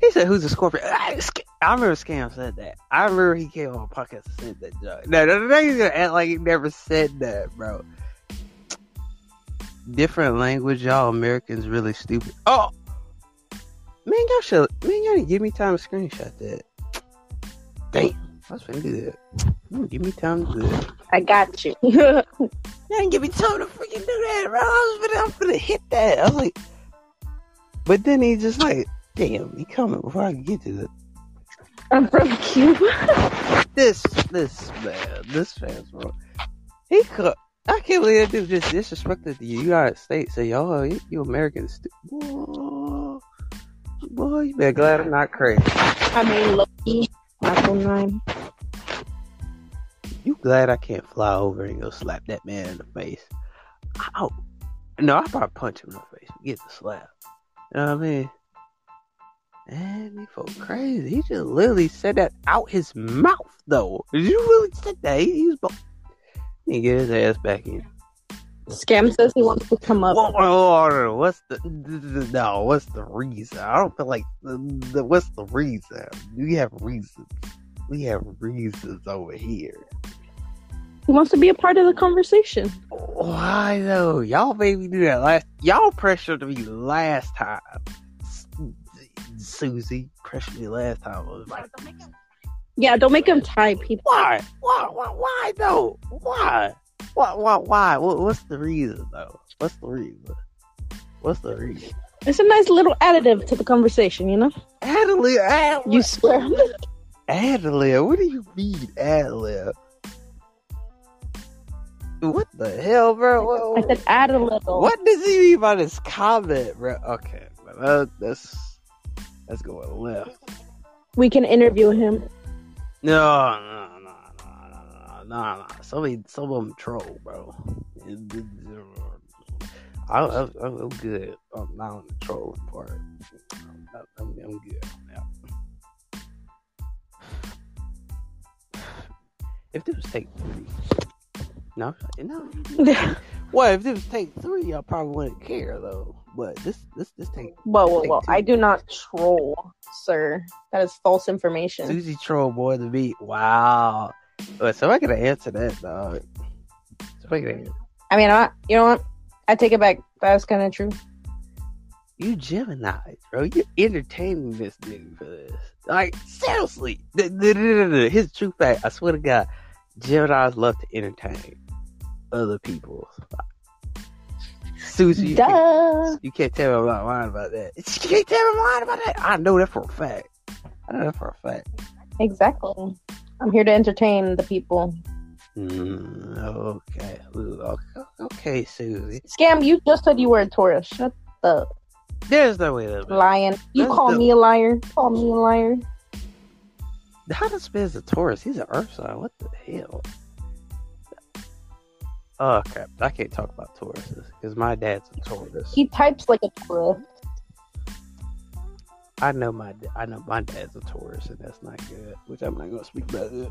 S1: He said, "Who's a Scorpio?" I, I remember Scam said that. I remember he came on a podcast and said that joke. No, no, no, he's gonna act like he never said that, bro. Different language, y'all Americans really stupid. Oh, man, y'all should, man, y'all didn't give me time to screenshot that. Damn. I was finna do that. give me time to do that.
S2: I got you.
S1: you didn't give me time to freaking do that, bro. I was finna, I'm gonna hit that. I was like, but then he just like, Damn, he coming before I can get to the
S2: I'm from Cuba.
S1: this this man, this man's wrong. He could. I can't believe that dude just disrespected the United States. Say, y'all, you, you Americans, boy, boy, you better glad I'm not crazy.
S2: I mean. Apple nine.
S1: You glad I can't fly over and go slap that man in the face? Ow. No, I probably punch him in the face. Get the slap. You know what I mean? Man, he folk crazy. He just literally said that out his mouth, though. Did you really said that? He, he was. Bo- he get his ass back in.
S2: Scam says he wants to come up.
S1: Whoa, whoa, whoa, what's the no? What's the reason? I don't feel like the, the what's the reason? We have reasons. We have reasons over here.
S2: He wants to be a part of the conversation.
S1: Why though? Y'all made me do that last. Y'all pressured me last time. Susie pressured me last time. Like,
S2: Yeah, don't make him tie people.
S1: why? Why? Why? Why though? Why? Why? Why? Why? What, what's the reason though? What's the reason? What's the reason?
S2: It's a nice little additive to the conversation, you know?
S1: Adelaide, Adelaide,
S2: You swear.
S1: Adelaide, what do you mean, Adelaide? What the hell, bro? What,
S2: I said add a little.
S1: what does he mean by this comment, bro? Okay, that, that's that's going left.
S2: We can interview him.
S1: No, no, no, no, no. Some of some of them troll, bro. I, I, I'm good. I'm not on the trolling part. I'm, I'm, I'm good on that. If this was take three, no, no. Well, if this was take three, I probably wouldn't care though. But this, this, this take
S2: Whoa, whoa, whoa. I do not troll, sir. That is false information.
S1: Susie troll boy than beat. Wow. But somebody gotta answer that, dog. Somebody gotta answer.
S2: I mean, I, you know what? I take it back. That's kind of true.
S1: You Gemini, bro. You entertaining this nigga for this. Like, seriously. The true fact. I swear to God, Geminis love to entertain other people. Susie, you can't, you can't tell me I'm not lying about that. You can't tell me I'm lying about that. I know that for a fact. I know that for a fact.
S2: Exactly. I'm here to entertain the people.
S1: Mm, okay. Okay. Susie.
S2: Scam, you just said you were a Taurus. Shut the
S1: There's no way that.
S2: lion. You call me a liar. Call me a liar.
S1: How does Spence a Taurus? He's an Earth sign. What the hell? Oh crap! I can't talk about Tauruses because my dad's a Taurus.
S2: He types like a Taurus.
S1: I know my I know my dad's a Taurus, and that's not good. Which I'm not gonna speak about it.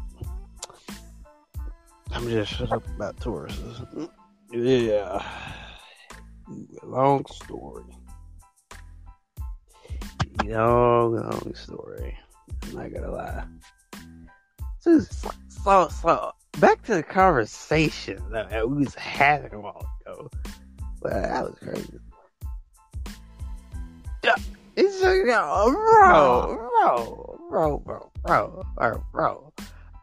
S1: I'm just shut up about Tauruses. Yeah. Long story. Long, long story. I'm not gonna lie. So, so, so, back to the conversation that we was having a while ago. Well, that was crazy. It's like, uh, bro, bro, bro, bro, bro, bro, bro.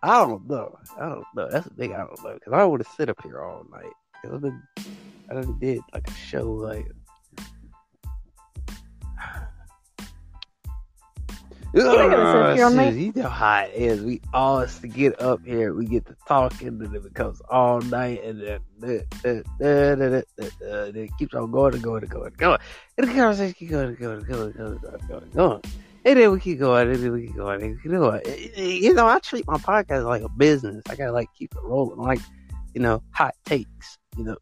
S1: I don't know. I don't know. That's the thing I don't know because I want to sit up here all night. I've been, I done did like a show like.
S2: Ain't gonna sit up here all night.
S1: Susie, You know how it is. We always to get up here, we get to talking, and then it becomes all night, and then, then, then, then, then, then, then it keeps on going and going and going and going. And the conversation keeps going and going and going and going and going and going. And going. And then we keep going, and then we keep going, and we keep going. You know, I treat my podcast like a business. I gotta like keep it rolling, like you know, hot takes. You know,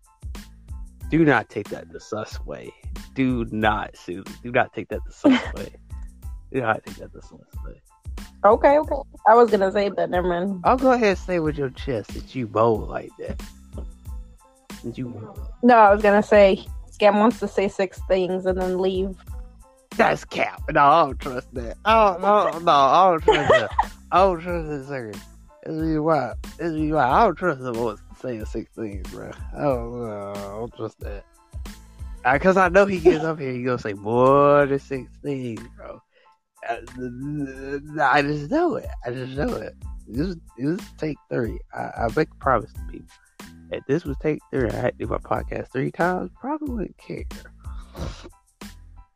S1: do not take that the sus way. Do not, Susan. Do not take that the sus way. Do not take that the sus way.
S2: Okay, okay. I was gonna say, but never mind.
S1: I'll go ahead and say with your chest that you bold like that. That you
S2: No, I was gonna say Scam wants to say six things and then leave.
S1: that's cap. No, I don't trust that. Oh no, no, I don't trust that. I don't trust that second. This is why. This is why I don't trust the voice saying six things, bro. I don't, know. I don't trust that. Because I know he gets up here, he gonna say more than six things, bro. I, just know it. I just know it. This was take three. I, I make a promise to people. If this was take three, I had to do my podcast three times. Probably wouldn't care.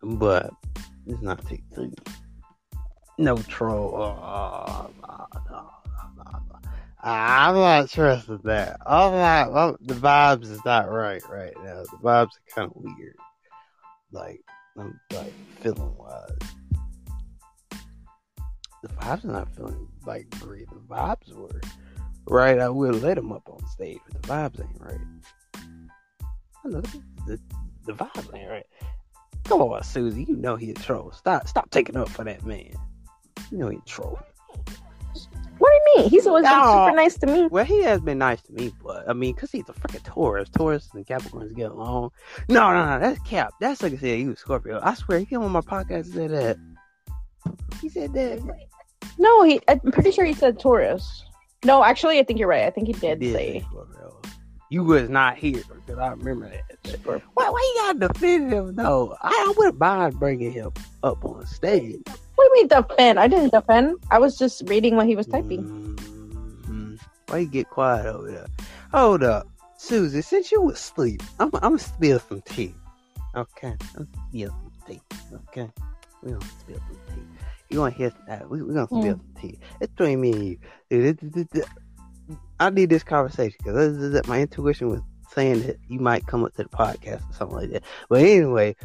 S1: But It's not TikTok. No troll. Oh, no, no, no, no. I'm not trusting that. I'm not. I'm, the vibes is not right right now. The vibes are kind of weird. Like I'm like feeling wise. The vibes are not feeling like great. The vibes were right. I would let him up on stage, but the vibes ain't right. I know the, the, the vibes ain't right. Come on, Susie. You know he a troll. Stop, stop taking up for that man. You know he a troll.
S2: What do you mean? He's always been
S1: Oh.
S2: super nice to me.
S1: Well, he has been nice to me, but I mean, cause he's a freaking Taurus. Taurus and Capricorns get along. No, no, no, that's Cap. That's like I said, he was Scorpio. I swear, he came on my podcast and said that. He said that.
S2: No, he. I'm pretty sure he said Taurus. No, actually, I think you're right. I think he did
S1: He
S2: say.
S1: You was not here because I remember that. Why, why you gotta defend him though? I, I wouldn't mind bringing him up on stage.
S2: What do you mean defend? I didn't defend. I was just reading what he was typing.
S1: Mhm. Why you get quiet over there? Hold up, Susie. Since you was asleep, I'm, I'm gonna spill some tea. Okay, I'm gonna spill some tea. Okay, we gonna spill some tea. You want to hear that? We we gonna spill
S2: Mm.
S1: some tea. It's between me and you. Dude, this- this- this- I need this conversation because my intuition was saying that you might come up to the podcast or something like that. But anyway,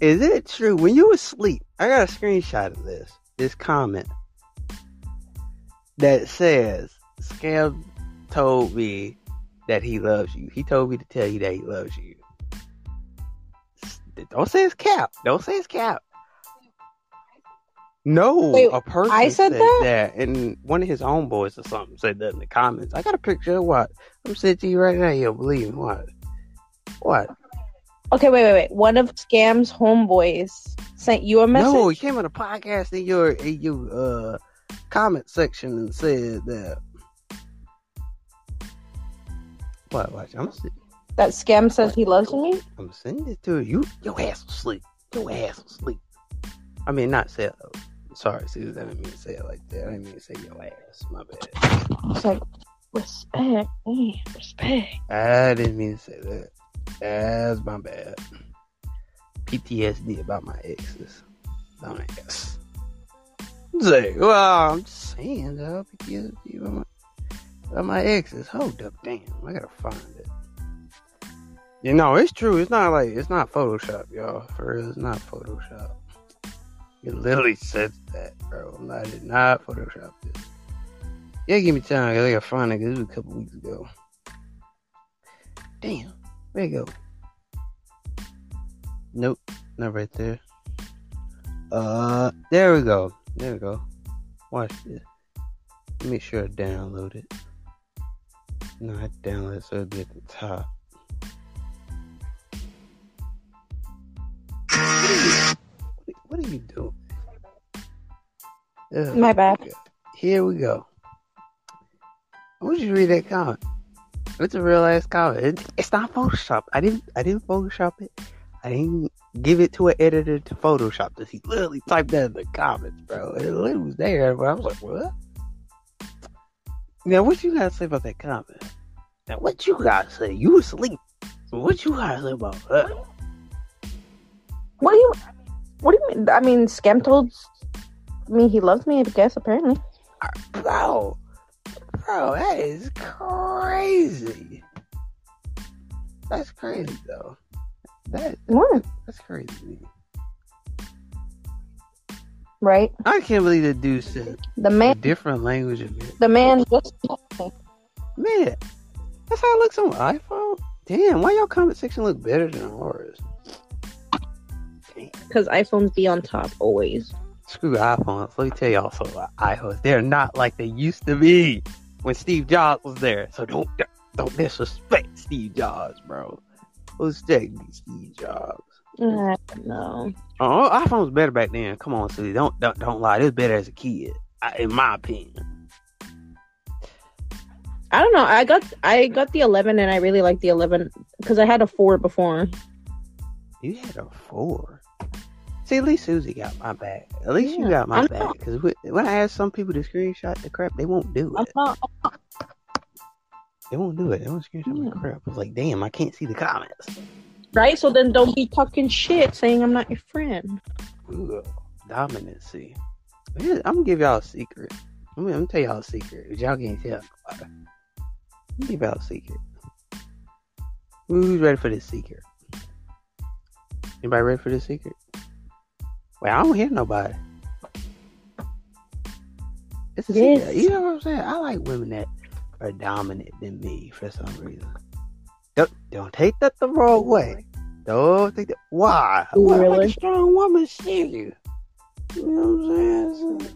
S1: is it true when you was asleep? I got a screenshot of this. This comment that says Scam told me that he loves you. He told me to tell you that he loves you. Don't say it's cap. Don't say it's cap. No,
S2: Wait,
S1: a person
S2: I said that?
S1: and one of his own boys or something said that in the comments. I got a picture of what I'm saying to you right now. You don't believe? What? What?
S2: Okay, wait, wait, wait. One of Scam's homeboys sent you a message.
S1: No, he came on the podcast in your in your uh comment section and said that. What? Watch. I'm si-
S2: that Scam says he loves me.
S1: I'm sending it to you. Your ass will sleep. Your ass will sleep. I mean, not say. Sorry, Susan. I didn't mean to say it like that. I didn't mean to say your ass. My bad.
S2: It's like respect, hey, respect.
S1: I didn't mean to say that. That's my bad. PTSD about my exes. Don't ask. Say, well, I'm just saying, though. PTSD about my, about my exes. Hold up, damn. I gotta find it. You know, it's true. It's not like, it's not Photoshop, y'all. For real, it's not Photoshop. It literally says that, bro. Not, I did not Photoshop this. Yeah, give me time, cause I gotta find it, this was a couple weeks ago. Damn. Where you go? Nope, not right there. Uh, there we go. There we go. Watch this. Make sure I download it. No, I download it so it'll be at the top. What are you, what are you doing? Ugh.
S2: My bad.
S1: Here we go. I want you to read that comment. It's a real ass comment. It, it's not Photoshop. I didn't. I didn't Photoshop it. I didn't give it to an editor to Photoshop this. He literally typed that in the comments, bro. It literally was there, but I was like, what? Now, what you gotta say about that comment? Now, what you gotta say? You asleep. What you gotta say about that?
S2: What do you? What do you mean? I mean, Scam told me he loves me. I guess apparently.
S1: Bro, bro, that is crazy. That's crazy, though. That
S2: What?
S1: that's crazy.
S2: Right?
S1: I can't believe the dude said
S2: The man.
S1: different language of it.
S2: The man just.
S1: Man, that's how it looks on iPhone. Damn, why y'all comment section look better than ours?
S2: Because iPhones be on top always.
S1: Screw iPhones. Let me tell y'all something about iPhones. They're not like they used to be when Steve Jobs was there. So don't don't disrespect Steve Jobs, bro. Who's that Steve Jobs?
S2: Know.
S1: Oh, iPhones better back then. Come on, Susie. Don't don't don't lie. It was better as a kid, in my opinion.
S2: I don't know. I got I got the 11 and I really like the 11 because I had a four before.
S1: You had a four. See, at least Susie got my back. At least you got my back. Because when I ask some people to screenshot the crap, they won't do it. They won't do it. They won't screenshot my
S2: Yeah.
S1: crap. I was like, damn, I can't see the comments.
S2: Right? So then don't be talking shit saying I'm not your friend.
S1: Ugh, dominancy. I'm gonna give y'all a secret. I'm gonna, I'm gonna tell y'all a secret. If y'all can't tell, I'm gonna give y'all a secret. Who's ready for this secret? Anybody ready for this secret? Wait, I don't hear nobody. It's a
S2: Yes.
S1: secret. You know what I'm saying? I like women that are dominant than me for some reason. Don't, don't take that the wrong way. Don't take that. Why? Why like a strong woman shit you? You know what I'm saying?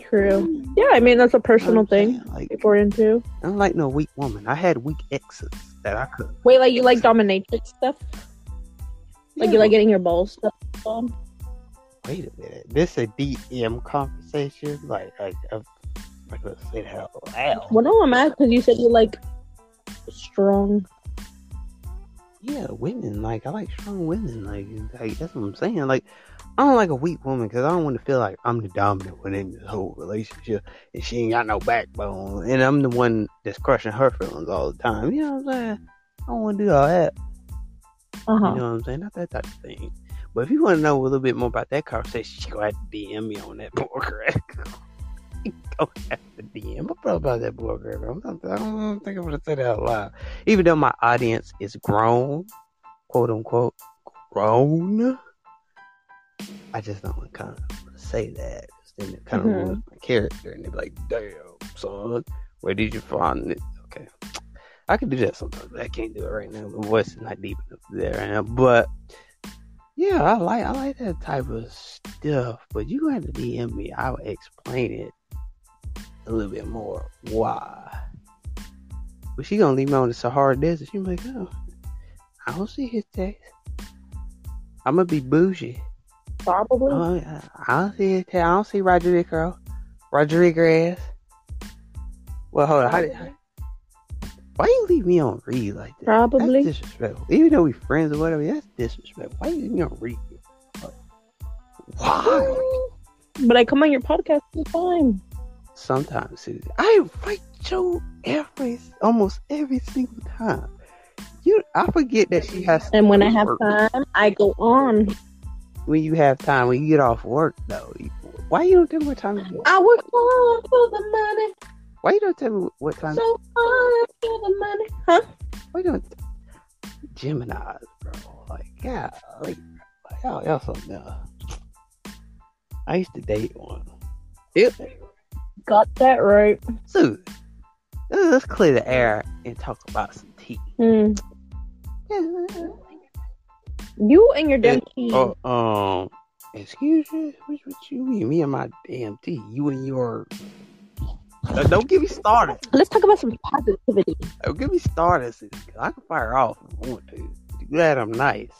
S2: True. Mm. Yeah, I mean that's a personal thing.
S1: Like,
S2: If we're into.
S1: I don't like no weak woman. I had weak exes that I could.
S2: Wait, like you like dominatrix stuff? Like you like getting your balls stuff on?
S1: Wait a minute. This a DM conversation? Like, like, I'm say that out.
S2: Well, no, I'm mad because you said you like strong.
S1: Yeah, women. Like, I like strong women. Like, like that's what I'm saying. Like, I don't like a weak woman because I don't want to feel like I'm the dominant one in this whole relationship and she ain't got no backbone and I'm the one that's crushing her feelings all the time. You know what I'm saying? I don't want to do all that.
S2: Uh huh.
S1: You know what I'm saying? Not that type of thing. But if you want to know a little bit more about that conversation, you go have to DM me on that You go have to DM. About that not, I don't think I'm going to say that out loud. Even though my audience is grown, quote unquote, grown, I just don't want to kind of say that. Then it kind of
S2: Mhm.
S1: ruins my character. And they be like, damn, son, where did you find it? Okay. I can do that sometimes, I can't do it right now. My voice is not deep enough there right now. But yeah, I like I like that type of stuff. But you have to DM me. I will explain it a little bit more. Why? But she gonna leave me on the Sahara Desert. She like, oh, I don't see his text. I'm gonna be bougie.
S2: Probably.
S1: Oh, I don't see his text. I don't see Rodrigo. Rodriguez. Well, hold on. How did, why you leave me on read like that?
S2: Probably.
S1: That's disrespectful. Even though we friends or whatever, that's disrespectful. Why you leave me on read? Why?
S2: But I come on your podcast all the time.
S1: Sometimes, Susie. I invite Joe every, almost every single time. You, I forget that she has.
S2: And when I have
S1: work.
S2: time, I go on.
S1: when you have time, when you get off work, though, why you don't me what time?
S2: I work hard for the money,
S1: why you don't tell me what time?
S2: so hard for the money. Huh?
S1: Why you don't? Gemini's, bro. Like, yeah, like y'all, y'all something else. I used to date one. Yep.
S2: Got that right.
S1: Susan, let's clear the air and talk about some tea.
S2: Hmm. You and your damn tea.
S1: Oh, um, excuse me. What, what you mean? Me and my damn tea. You and your. Uh, don't get me started.
S2: Let's talk about some positivity.
S1: Don't get me started. I can fire off if I want to. Glad I'm nice.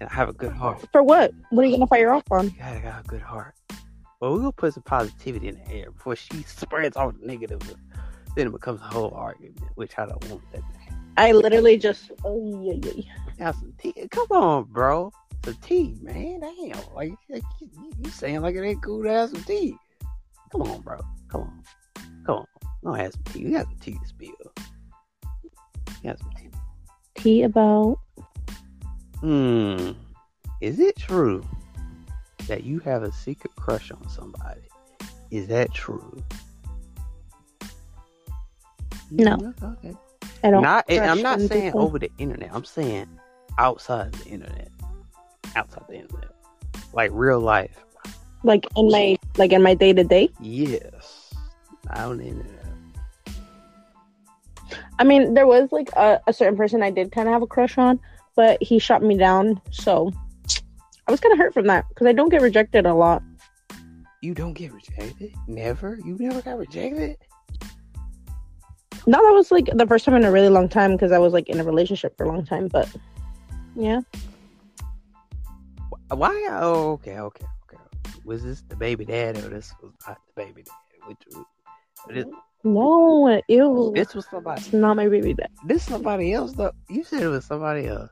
S1: And I have a good heart.
S2: For what? What are you gonna fire off on?
S1: You gotta got a good heart. Well, we're gonna put some positivity in the air before she spreads all the negative. Then it becomes a whole argument, which I don't want that.
S2: I literally just. Oh yeah, yeah.
S1: Have some tea. Come on, bro. Some tea, man. Damn. Like, like you, you saying like it ain't cool to have some tea. Come on, bro. Come on. Come on. Don't have some tea. We got some tea to spill. We got some tea.
S2: Tea about.
S1: Hmm. Is it true that you have a secret crush on somebody? Is that true?
S2: No.
S1: Okay.
S2: I don't
S1: not, I'm not saying
S2: people.
S1: over the internet. I'm saying outside the internet. Outside the internet. Like real life.
S2: like in my like in my day to day.
S1: Yes. Not on the internet.
S2: I mean, there was like a, a certain person I did kind of have a crush on, but he shot me down. So I was kind of hurt from that because I don't get rejected a lot.
S1: You don't get rejected? Never? You never got rejected?
S2: No, that was like the first time in a really long time because I was like in a relationship for a long time. But yeah,
S1: Why? Oh, okay, okay, okay. Was this the baby dad or this was not the baby dad? Which was, this,
S2: no, ew,
S1: this was somebody.
S2: it's not my baby dad.
S1: This somebody else though. You said it was somebody else.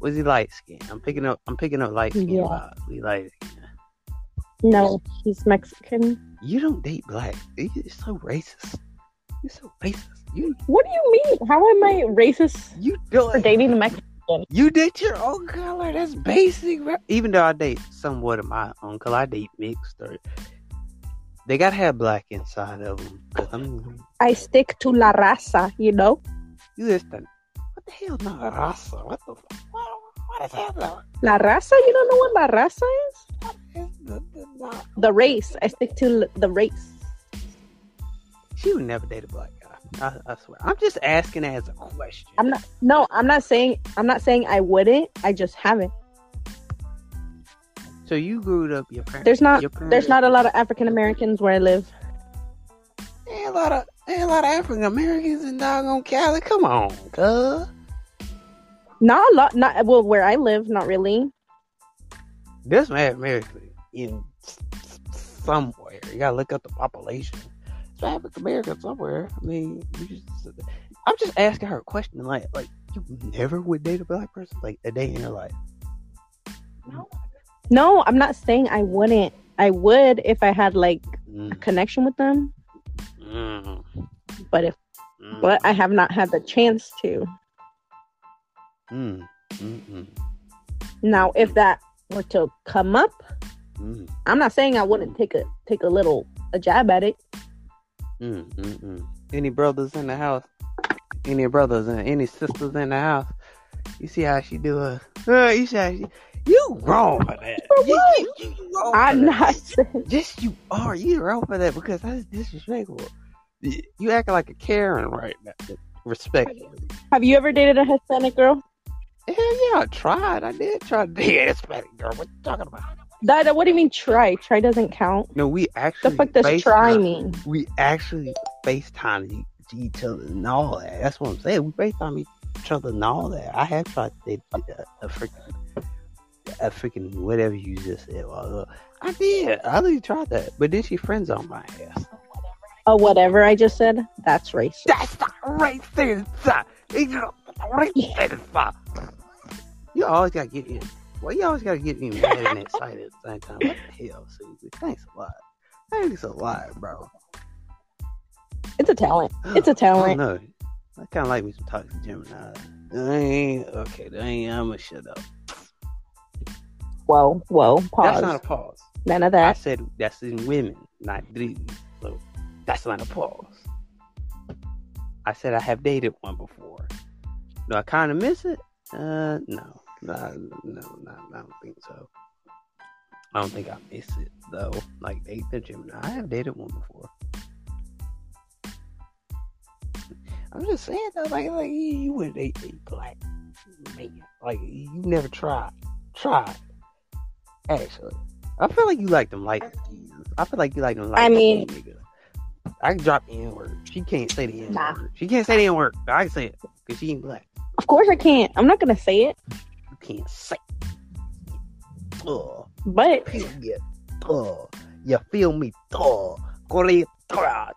S1: Was he light skinned? I'm picking up. I'm picking up light skin
S2: Yeah.
S1: vibes. We light.
S2: No, he's Mexican.
S1: You don't date black. You're so racist. You're so racist. You
S2: What do you mean? How am I racist
S1: you
S2: for
S1: don't.
S2: dating a Mexican?
S1: You date your own color? That's basic. Even though I date somewhat of my own color, I date mixed. Or they gotta have black inside of them.
S2: I stick to la raza, you know?
S1: you done- what the hell, not raza? What the fuck? What, what is that?
S2: La raza? You don't know what la raza is
S1: the, the, the,
S2: The race. I stick to the race.
S1: She would never date a black guy. I, I swear. I'm just asking as a question.
S2: I'm not. No, I'm not saying. I'm not saying I wouldn't. I just haven't.
S1: So you grew up. Your parents.
S2: There's not.
S1: Parents,
S2: There's not a lot of African Americans where I live.
S1: Ain't a lot of ain't a lot of African Americans in doggone Cali. Come on, cuz.
S2: Not a lot. Not well where I live. Not really.
S1: There's mad Americans in s- s- somewhere. You gotta look up the population. It's African American somewhere. I mean, you just, I'm just asking her a question. Like, like you never would date a black person like a day in your life.
S2: No, I'm not saying I wouldn't. I would if I had like a
S1: Mm,
S2: connection with them.
S1: mm,
S2: But if
S1: mm,
S2: but I have not had the chance to.
S1: mm, mm, mm,
S2: Now, if that were to come up,
S1: mm,
S2: I'm not saying I wouldn't take a take a little a jab at it.
S1: mm, mm, mm. Any brothers in the house? Any brothers and any sisters in the house? You see how she do her? Uh, you see how she? You wrong for that.
S2: For
S1: You-
S2: what?
S1: you- you- you wrong
S2: I'm not saying.
S1: Yes, you are. You wrong for that because that's disrespectful. You you acting like a Karen right now. Respectfully.
S2: Have you ever dated a Hispanic girl?
S1: Hell yeah, I tried. I did try to date a Hispanic girl. What you talking about?
S2: That, what do you mean try? Try doesn't count.
S1: No, we actually.
S2: The fuck does
S1: FaceTime-
S2: try mean?
S1: We actually FaceTime each other and all that. That's what I'm saying. We FaceTime each other and all that. I have tried to date a, a freaking, a freaking whatever you just said. I did. I really tried that, but then she friends on my ass.
S2: Oh, whatever I just said. That's racist.
S1: That's not racist. It's not racist. You always gotta get in. Well, you always gotta get me mad and excited at the same time. What the hell, Susie? Thanks a lot. Thanks a lot, bro.
S2: It's a talent. It's a talent.
S1: know. I kind of like me some toxic Gemini. I ain't okay. I ain't. I'ma shut up.
S2: Whoa, whoa, pause.
S1: That's not a pause.
S2: None of that.
S1: I said that's in women, not dudes. So that's not a pause. I said I have dated one before. Do I kind of miss it? Uh, no, no, no, no, I don't think so. I don't think I miss it though. Like date the Gemini, I have dated one before. I'm just saying though, like, like you, wouldn't date a black man, like you never tried, tried. Actually, I feel like you like them light skins. I feel like you like them light
S2: I mean-.
S1: I can drop the N word. She can't say the N word.
S2: Nah.
S1: She can't say the N word. I can say it because she ain't black.
S2: Of course I can't. I'm not gonna say it.
S1: You can't say. Oh,
S2: But
S1: period. Oh, you feel me? Oh. Oh,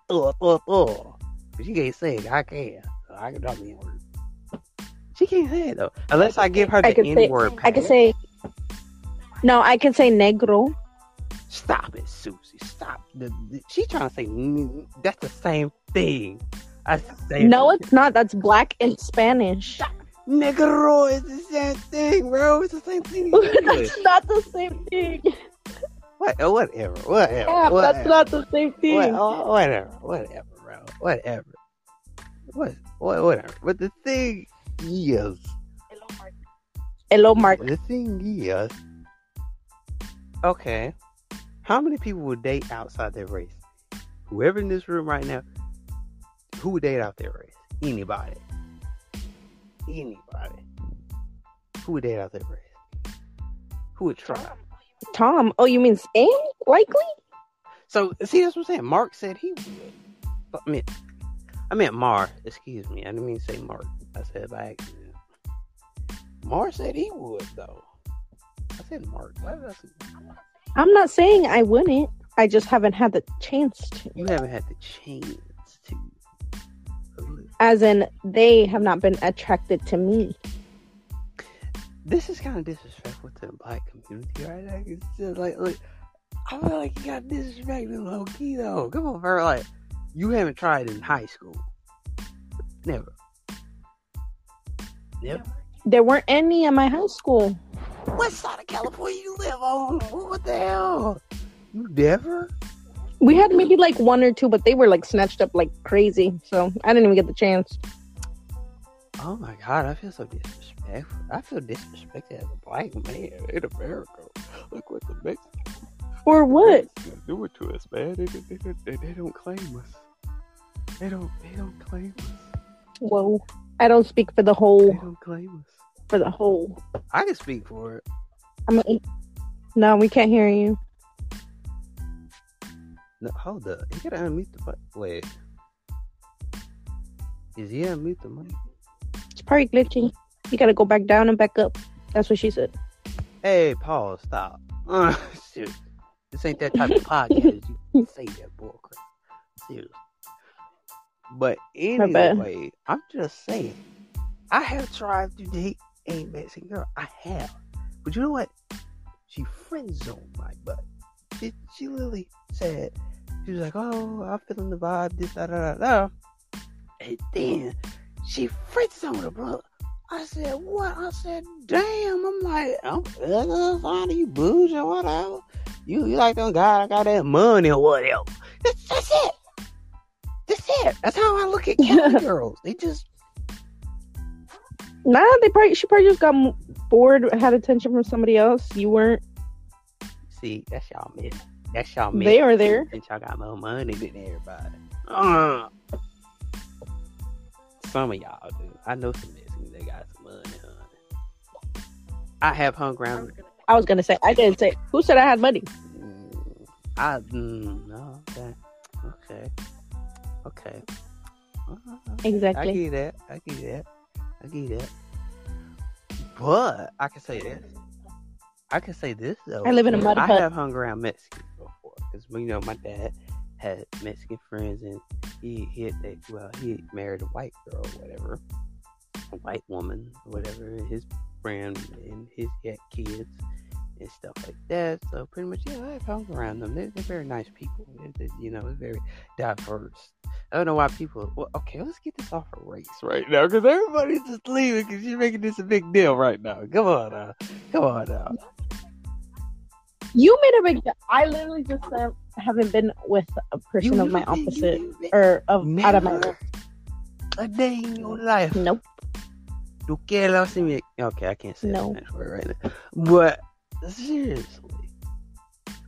S1: oh, oh, oh. But she can't say it. I can. So I can drop the N word. She can't say it though, unless I give her the N word.
S2: I can say no. I can say negro.
S1: Stop it, Susie. Stop. The, the, she trying to say mm, that's the same thing. That's the same.
S2: No, it's not. That's black in Spanish.
S1: Negro is the same thing, bro. It's the same thing.
S2: that's not the same thing.
S1: what, uh, whatever, whatever,
S2: Yeah,
S1: whatever,
S2: that's not the same
S1: what,
S2: thing.
S1: oh, whatever, whatever, bro, whatever. What, what, whatever. But the thing is,
S2: Hello, Mark. Hello, Mark.
S1: the thing is, okay, how many people would date outside their race? Whoever in this room right now, who would date out their race? Anybody. Anybody. Who would date out their race? Who would try?
S2: Tom. Oh, you mean Spain? Likely.
S1: So see, that's what I'm saying. Mark said he would. I mean, I meant Mar. Excuse me. I didn't mean to say Mark. I said by accident. Mar said he would though. I said Mark. Why did I say?
S2: I'm not saying I wouldn't. I just haven't had the chance to.
S1: You haven't had the chance to.
S2: As in, they have not been attracted to me.
S1: This is kind of disrespectful to the black community right now. It's just like, look, I feel like you got disrespected low key though. Come on, bro. Like, you haven't tried in high school. Never. Never.
S2: There weren't any in my high school.
S1: What side of California you live on? What the hell? You never?
S2: We had maybe like one or two, but they were like snatched up like crazy. So I didn't even get the chance.
S1: Oh my god, I feel so disrespectful. I feel disrespected as a black man in America. Look what the Mexicans
S2: For what?
S1: do it to us, man. They, they, they, they, they don't claim us. They don't. They don't claim us.
S2: Whoa. I don't speak for the whole.
S1: They don't claim us.
S2: For the whole.
S1: I can speak for it.
S2: I'm a, no, we can't hear you.
S1: No, hold up. You gotta unmute the mic. Wait. Is he unmute the mic?
S2: It's probably glitching. You gotta go back down and back up. That's what she said.
S1: Hey, Paul, stop. Uh, shit. This ain't that type of podcast. You say that bullcrap. Seriously. But anyway, I'm just saying. I have tried to date a Mexican girl. I have. But you know what? She friend zoned my butt. She, she literally said, she was like, oh, I'm feeling the vibe, this, da, da, da, da. And then she friend zoned her, bro. I said, what? I said, damn. I'm like, I'm uh, fine, you bougie or whatever. You, you like them guys, I got that money or whatever. That's, that's it. That's it. That's how I look at Cali girls. They just,
S2: Nah, they probably she probably just got bored, had attention from somebody else. You weren't
S1: see, that's y'all miss. That's y'all miss.
S2: They are there.
S1: Since y'all got more money than everybody. Uh, some of y'all do. I know some Mexicans They got some money, honey. I have hung around.
S2: I was gonna say I didn't say who said I had money.
S1: Mm, I mm, no, okay, okay, okay. Uh, I
S2: Exactly.
S1: get that. I get that. I get that. But I can say this. I can say this though.
S2: I live in a mud
S1: I
S2: hut.
S1: have hung around Mexicans before because you know my dad had Mexican friends and he he had they, well he married a white girl or whatever, a white woman or whatever. His friend and his he had kids and stuff like that. So pretty much yeah, I've hung around them. They're, they're very nice people. They're, you know, very diverse. I don't know why people. Well, okay, let's get this off of race right now because everybody's just leaving because you're making this a big deal right now. Come on now, come on now.
S2: You made a big. I literally just uh, haven't been with a person
S1: You
S2: of my opposite or of out of my.
S1: A day in your life.
S2: Nope.
S1: Tu quieres la simi- Okay, I can't say
S2: No.
S1: that word right now. But seriously.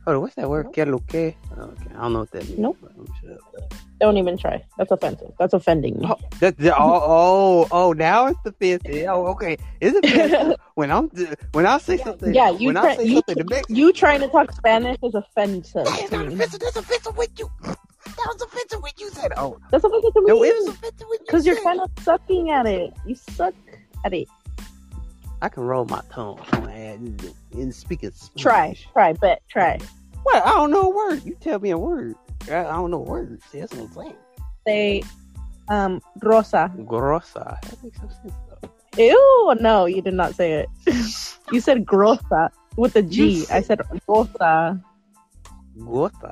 S1: Hold on, what's that word? Que lo que? Okay, I don't know what that means.
S2: Nope.
S1: Sure.
S2: Don't even try. That's offensive. That's offending me.
S1: Oh, that, that- oh, oh, oh, now it's offensive. Oh, okay. It's offensive when I'm when I say something.
S2: Yeah, you
S1: when I say
S2: you-
S1: something to Mexican.
S2: You trying to talk Spanish is offensive.
S1: That is not offensive. That's offensive with you. That was offensive when you said, "Oh,
S2: That's offensive to
S1: no, it was
S2: me.
S1: offensive when you."
S2: Because you're kind of sucking at it. You suck at it.
S1: I can roll my tongue and, and speak it.
S2: Try, try, but try.
S1: What? I don't know a word. You tell me a word. I, don't know words. See, that's what I'm saying.
S2: Say, um, rosa.
S1: Grossa. That makes no sense though.
S2: Ew, no, you did not say it. You said grosa with a
S1: You said-
S2: I said rosa.
S1: What the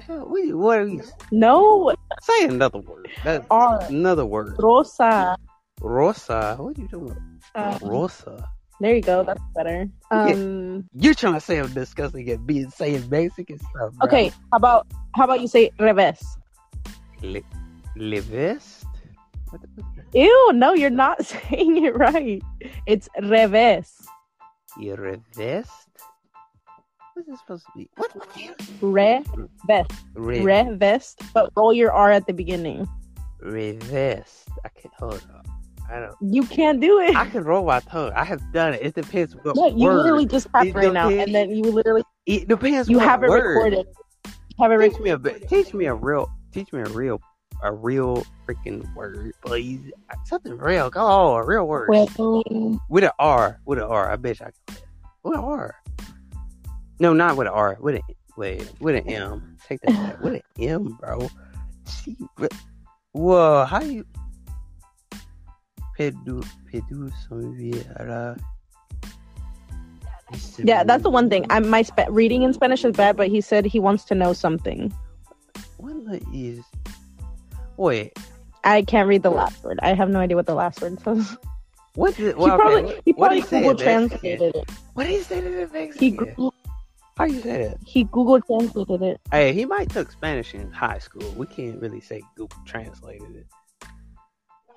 S1: hell? What, are you- what are you
S2: No,
S1: say? Another word. That's
S2: R.
S1: another word.
S2: Rosa.
S1: Rosa. What are you doing?
S2: Uh,
S1: Rosa.
S2: There you go. That's better. Um.
S1: You're trying to say I'm disgusting at being saying Mexican stuff. bro.
S2: Okay. How about how about you say revés?
S1: Le, le vest? What the,
S2: Ew, no, you're not saying it right. It's revés.
S1: y revest? What's this supposed to be? What? what the hell? Re,
S2: Revest, but roll your R at the beginning.
S1: revest. I can't hold up. I don't.
S2: You can't do it.
S1: I can roll my tongue. I have done it. It depends what
S2: you
S1: word.
S2: literally just have
S1: It
S2: right now, and then you literally
S1: It depends.
S2: you have it
S1: word.
S2: recorded. Have it
S1: Teach
S2: recorded.
S1: me a bit. Teach me a real. Teach me a real. A real freaking word, please. Something real. Go on, a real word.
S2: With,
S1: with an R. With an R. I bet you I can. With an R. No, not with an R. With an wait. With an M. Take that back. With an M, bro. What- Whoa, how you? Pedu, pedu, sonviera.
S2: yeah, that's the one thing. I'm my sp- reading in Spanish is bad, but he said he wants to know something.
S1: What is? Wait,
S2: I can't read the last word. I have no idea what the last word says.
S1: What did
S2: he
S1: well,
S2: probably
S1: okay,
S2: he
S1: what
S2: probably
S1: he
S2: Google translated it.
S1: What did he say to the Mexican?
S2: He Google,
S1: How you say that?
S2: he Google translated it.
S1: Hey, he might took Spanish in high school. We can't really say Google translated it.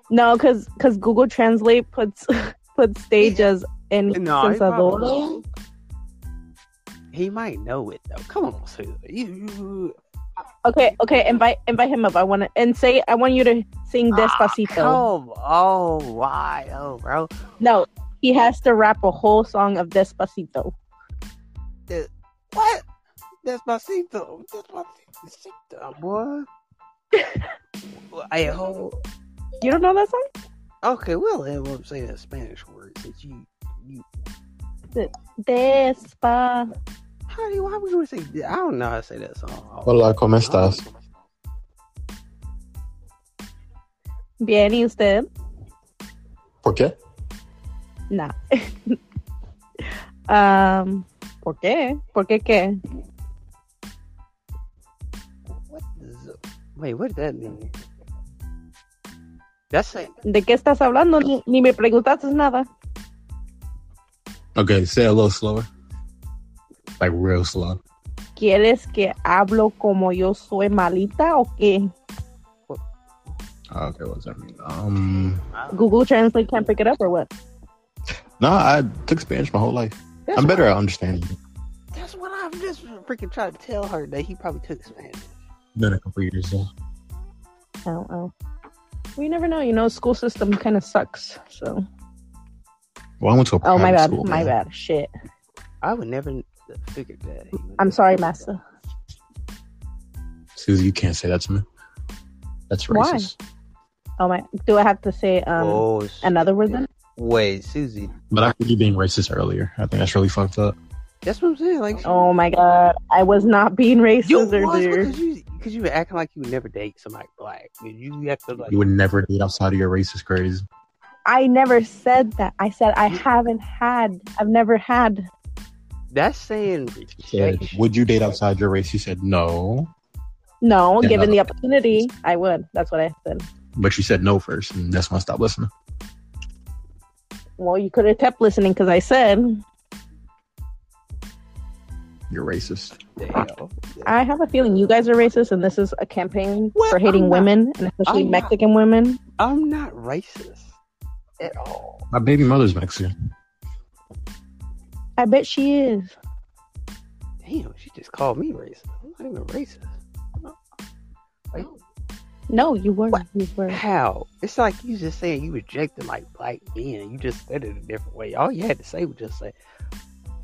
S2: No, because because Google Translate puts puts stage as in
S1: No, he
S2: Sensador.
S1: He might know it though. Come on, Susan.
S2: Okay, okay, invite invite him up. I want to and say I want you to sing Despacito.
S1: Ah, come on, why, oh, bro?
S2: No, he has to rap a whole song of Despacito.
S1: The- what? Despacito, Despacito, boy. I hold.
S2: You don't know that song?
S1: Okay, well, we'll let him say that Spanish word since you, you.
S2: Despa.
S1: How do you? Why would you say? I don't know how to say that song.
S3: Hola, ¿cómo estás?
S2: Bien, ¿y usted?
S3: ¿Por qué?
S2: Nah. um, ¿Por qué? ¿Por qué qué?
S1: What? Wait, what does that mean? That's it.
S2: ¿De qué estás hablando? Ni, ni me preguntaste nada.
S3: Okay, say a little slower. Like real slow.
S2: ¿Quieres que hablo como yo soy malita o qué?
S3: Ah, Okay, what does that mean? Um,
S2: Google Translate can't pick it up or what?
S3: no, I took Spanish my whole life.
S1: That's
S3: I'm better
S1: what-
S3: at understanding. it.
S1: That's what I'm just freaking trying to tell her that he probably took Spanish.
S3: Been a couple years though.
S2: Oh, oh. We never know. You know, school system kind of sucks. So.
S3: Well, I went to a
S2: Oh my bad.
S3: school,
S2: my
S3: man.
S2: bad. Shit.
S1: I would never figured that.
S2: I'm sorry, master.
S3: Susie, you can't say that to me. That's racist. Why?
S2: Oh my. Do I have to say um
S1: oh, shit.
S2: another word then?
S1: Wait, Susie.
S3: But I think you being racist earlier. I think that's really fucked up.
S1: That's what I'm saying. Like,
S2: Oh my god. I was not being racist
S1: you was
S2: earlier.
S1: because you because you were acting like you would never date somebody black. You, you acted like
S3: You would never date outside of your racist craze.
S2: I never said that. I said I haven't had. I've never had.
S1: that's saying
S3: Said, would you date outside your race? You said no,
S2: No,
S3: Yeah,
S2: given
S3: no.
S2: the opportunity, I would. That's what I said.
S3: but you said no first, and that's when I stopped listening.
S2: Well, you could have kept listening because I said
S3: You're racist.
S1: Damn.
S2: I have a feeling you guys are racist, and this is a campaign
S1: What?
S2: for hating
S1: not.
S2: women, and especially
S1: I'm not.
S2: Mexican women.
S1: I'm not racist at all.
S3: My baby mother's Mexican.
S2: I bet she is.
S1: Damn, she just called me racist. I'm not even racist. Like,
S2: No, you were.
S1: What?
S2: You were.
S1: how? It's like you just saying you rejected like black men. You just said it a different way. All you had to say was just say,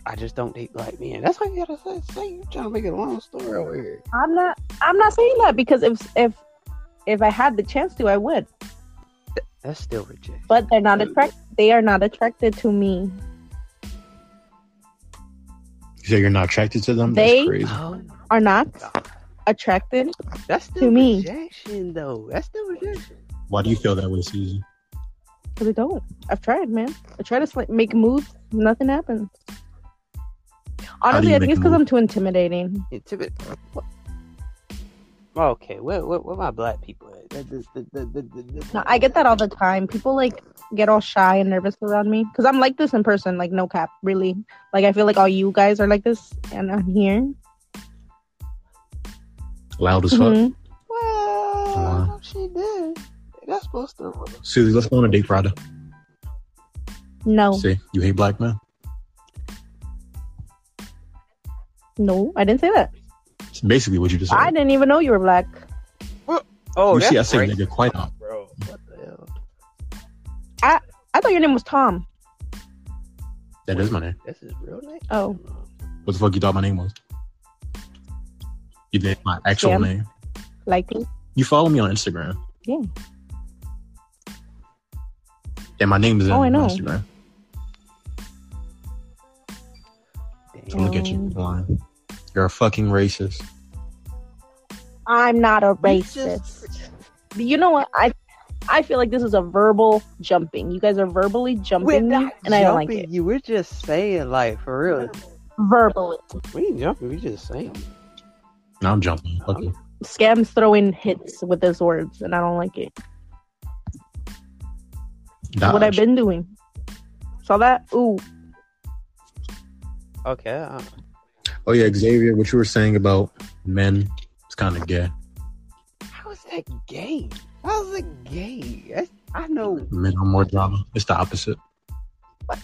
S1: "I just don't date black men." That's why you gotta say. Say you trying to make it a long story over here.
S2: I'm not. I'm not saying that because if if if I had the chance to, I would.
S1: That's still rejection.
S2: But they're not attract. They are not attracted to me.
S3: You say you're not attracted to them?
S2: They-
S3: That's crazy.
S1: Oh,
S2: Are not
S1: God.
S2: attracted.
S1: that's still
S2: To me.
S1: rejection, though. That's still rejection.
S3: Why do you feel that way, Susie?
S2: Because I don't. I've tried, man. I try to sli- make moves. Nothing happens.
S3: Do
S2: Honestly, I think it's because? I'm too intimidating.
S1: Intimid- what? Okay, where, where where my black people at? The- the- the- the- the- the- the-
S2: No, I get that all the time. People like get all shy and nervous around me because I'm like this in person. Like no cap, really. Like I feel like all you guys are like this, and I'm here.
S3: Loud as fuck.
S2: Mhm.
S1: Well,
S3: Wow.
S1: she did. That's supposed to.
S3: Susie, let's go on a date Friday.
S2: No,
S3: See, you hate black men?
S2: No, I didn't say that.
S3: It's basically what you just said.
S2: I didn't even know you were black.
S1: Oh,
S3: you see, I
S1: that's
S3: say
S1: racist,
S3: nigga quite often.
S1: bro. What the hell?
S2: I thought your name was Tom.
S3: That is my name.
S1: That's his real name.
S2: Oh.
S3: What the fuck you thought my name was? You did my actual
S2: Sam.
S3: name.
S2: Like me.
S3: You follow me on Instagram.
S2: Yeah.
S3: And my name is oh, in
S2: Oh, I know.
S3: Instagram. So look at you
S2: Um,
S3: lying. You're a fucking racist.
S2: I'm not a
S1: You
S2: racist. You know what? I I feel like this is a verbal jumping. You guys are verbally jumping me,
S1: not
S2: and I don't like it.
S1: you. We're just saying, like, for real.
S2: Verbally.
S1: We ain't jumping. We just saying.
S3: Now I'm jumping. Okay.
S2: Scam's throwing hits with his words, and I don't like it.
S3: Dodge.
S2: What I've been doing. Saw that? Ooh.
S1: Okay. Uh,
S3: Oh yeah, Xavier, what you were saying about men is kind of gay.
S1: how is that gay? How is it gay? That's, I know.
S3: Men are more drama. It's the opposite. What?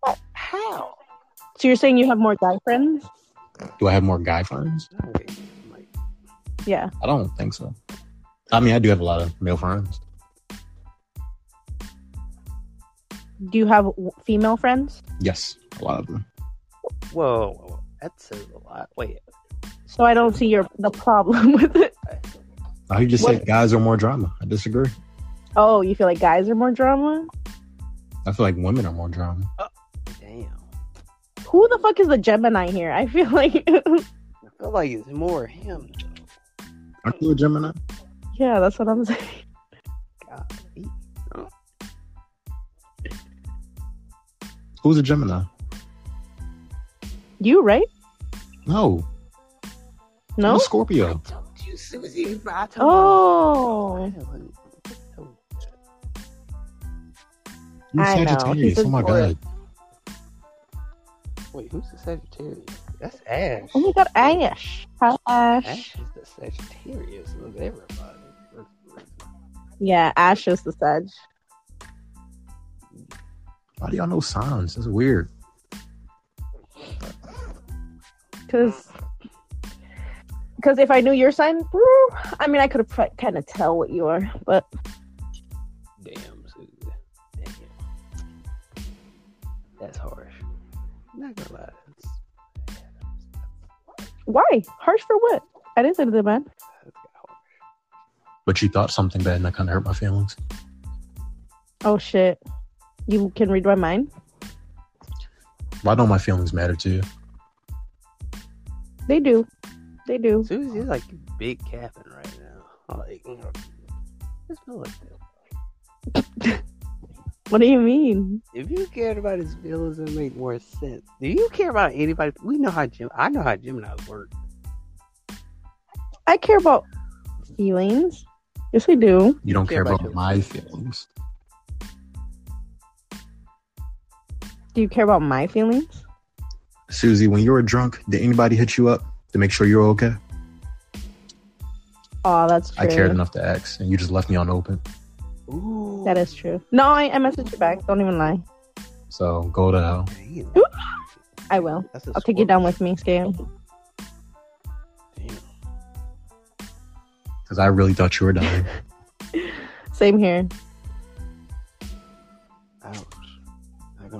S3: What?
S1: How?
S2: So you're saying you have more guy friends?
S3: Do I have more guy friends?
S1: Okay, like,
S2: Yeah.
S3: I don't think so. I mean, I do have a lot of male friends.
S2: Do you have w- female friends?
S3: Yes, a lot of them.
S1: Whoa, whoa, that says a lot. Wait.
S2: So I don't see your the problem with it.
S3: I just
S2: What-
S3: said guys are more drama. I disagree.
S2: Oh, you feel like guys are more drama?
S3: I feel like women are more drama.
S1: Oh, damn.
S2: Who the fuck is the Gemini here? I feel like
S1: I feel like it's more him.
S3: Aren't you a Gemini?
S2: Yeah, that's what I'm saying.
S1: God,
S3: Who's a Gemini?
S2: You, right?
S3: No, I'm
S2: No?
S3: a Scorpio.
S1: I told you, Susie. Oh. I told
S2: Oh.
S1: you. I you.
S3: You're
S2: I know,
S3: Sagittarius.
S2: he's
S3: Oh my god.
S1: Wait, who's the Sagittarius? That's Ash.
S2: Oh my god, Ash. Hi, Ash.
S1: Ash is the Sagittarius of everybody.
S2: Yeah, Ash is the Sag.
S3: Why do y'all know signs? That's weird.
S2: Because because if I knew your sign, I mean, I could have kind of tell what you are, but
S1: Damn, Susie. Damn. That's harsh. Not gonna lie. That's,
S2: why? Harsh for what? I didn't say anything bad.
S3: But you thought something bad, and that kind of hurt my feelings.
S2: Oh shit. You can read my mind?
S3: Why don't my feelings matter to you?
S2: They do. They do.
S1: Susie, you're like big capping right now. Like, you know, just feel like that.
S2: What do you mean?
S1: If you cared about his feelings, it would make more sense. Do you care about anybody? We know how Jim. I know how Gemini's work.
S2: I care about feelings. Yes, we do.
S3: You don't
S1: Care
S3: care
S1: about
S3: about my feelings.
S2: Do you care about my feelings?
S3: Susie, when you were drunk, did anybody hit you up to make sure you're okay?
S2: Oh, that's true.
S3: I cared enough to ask, and you just left me unopened.
S1: Ooh,
S2: That is true. No, I, I messaged you back. Don't even lie.
S3: So go to hell.
S2: I will.
S1: That's a
S2: I'll take you down with me, Scam.
S3: Because I really thought you were dying.
S2: Same here.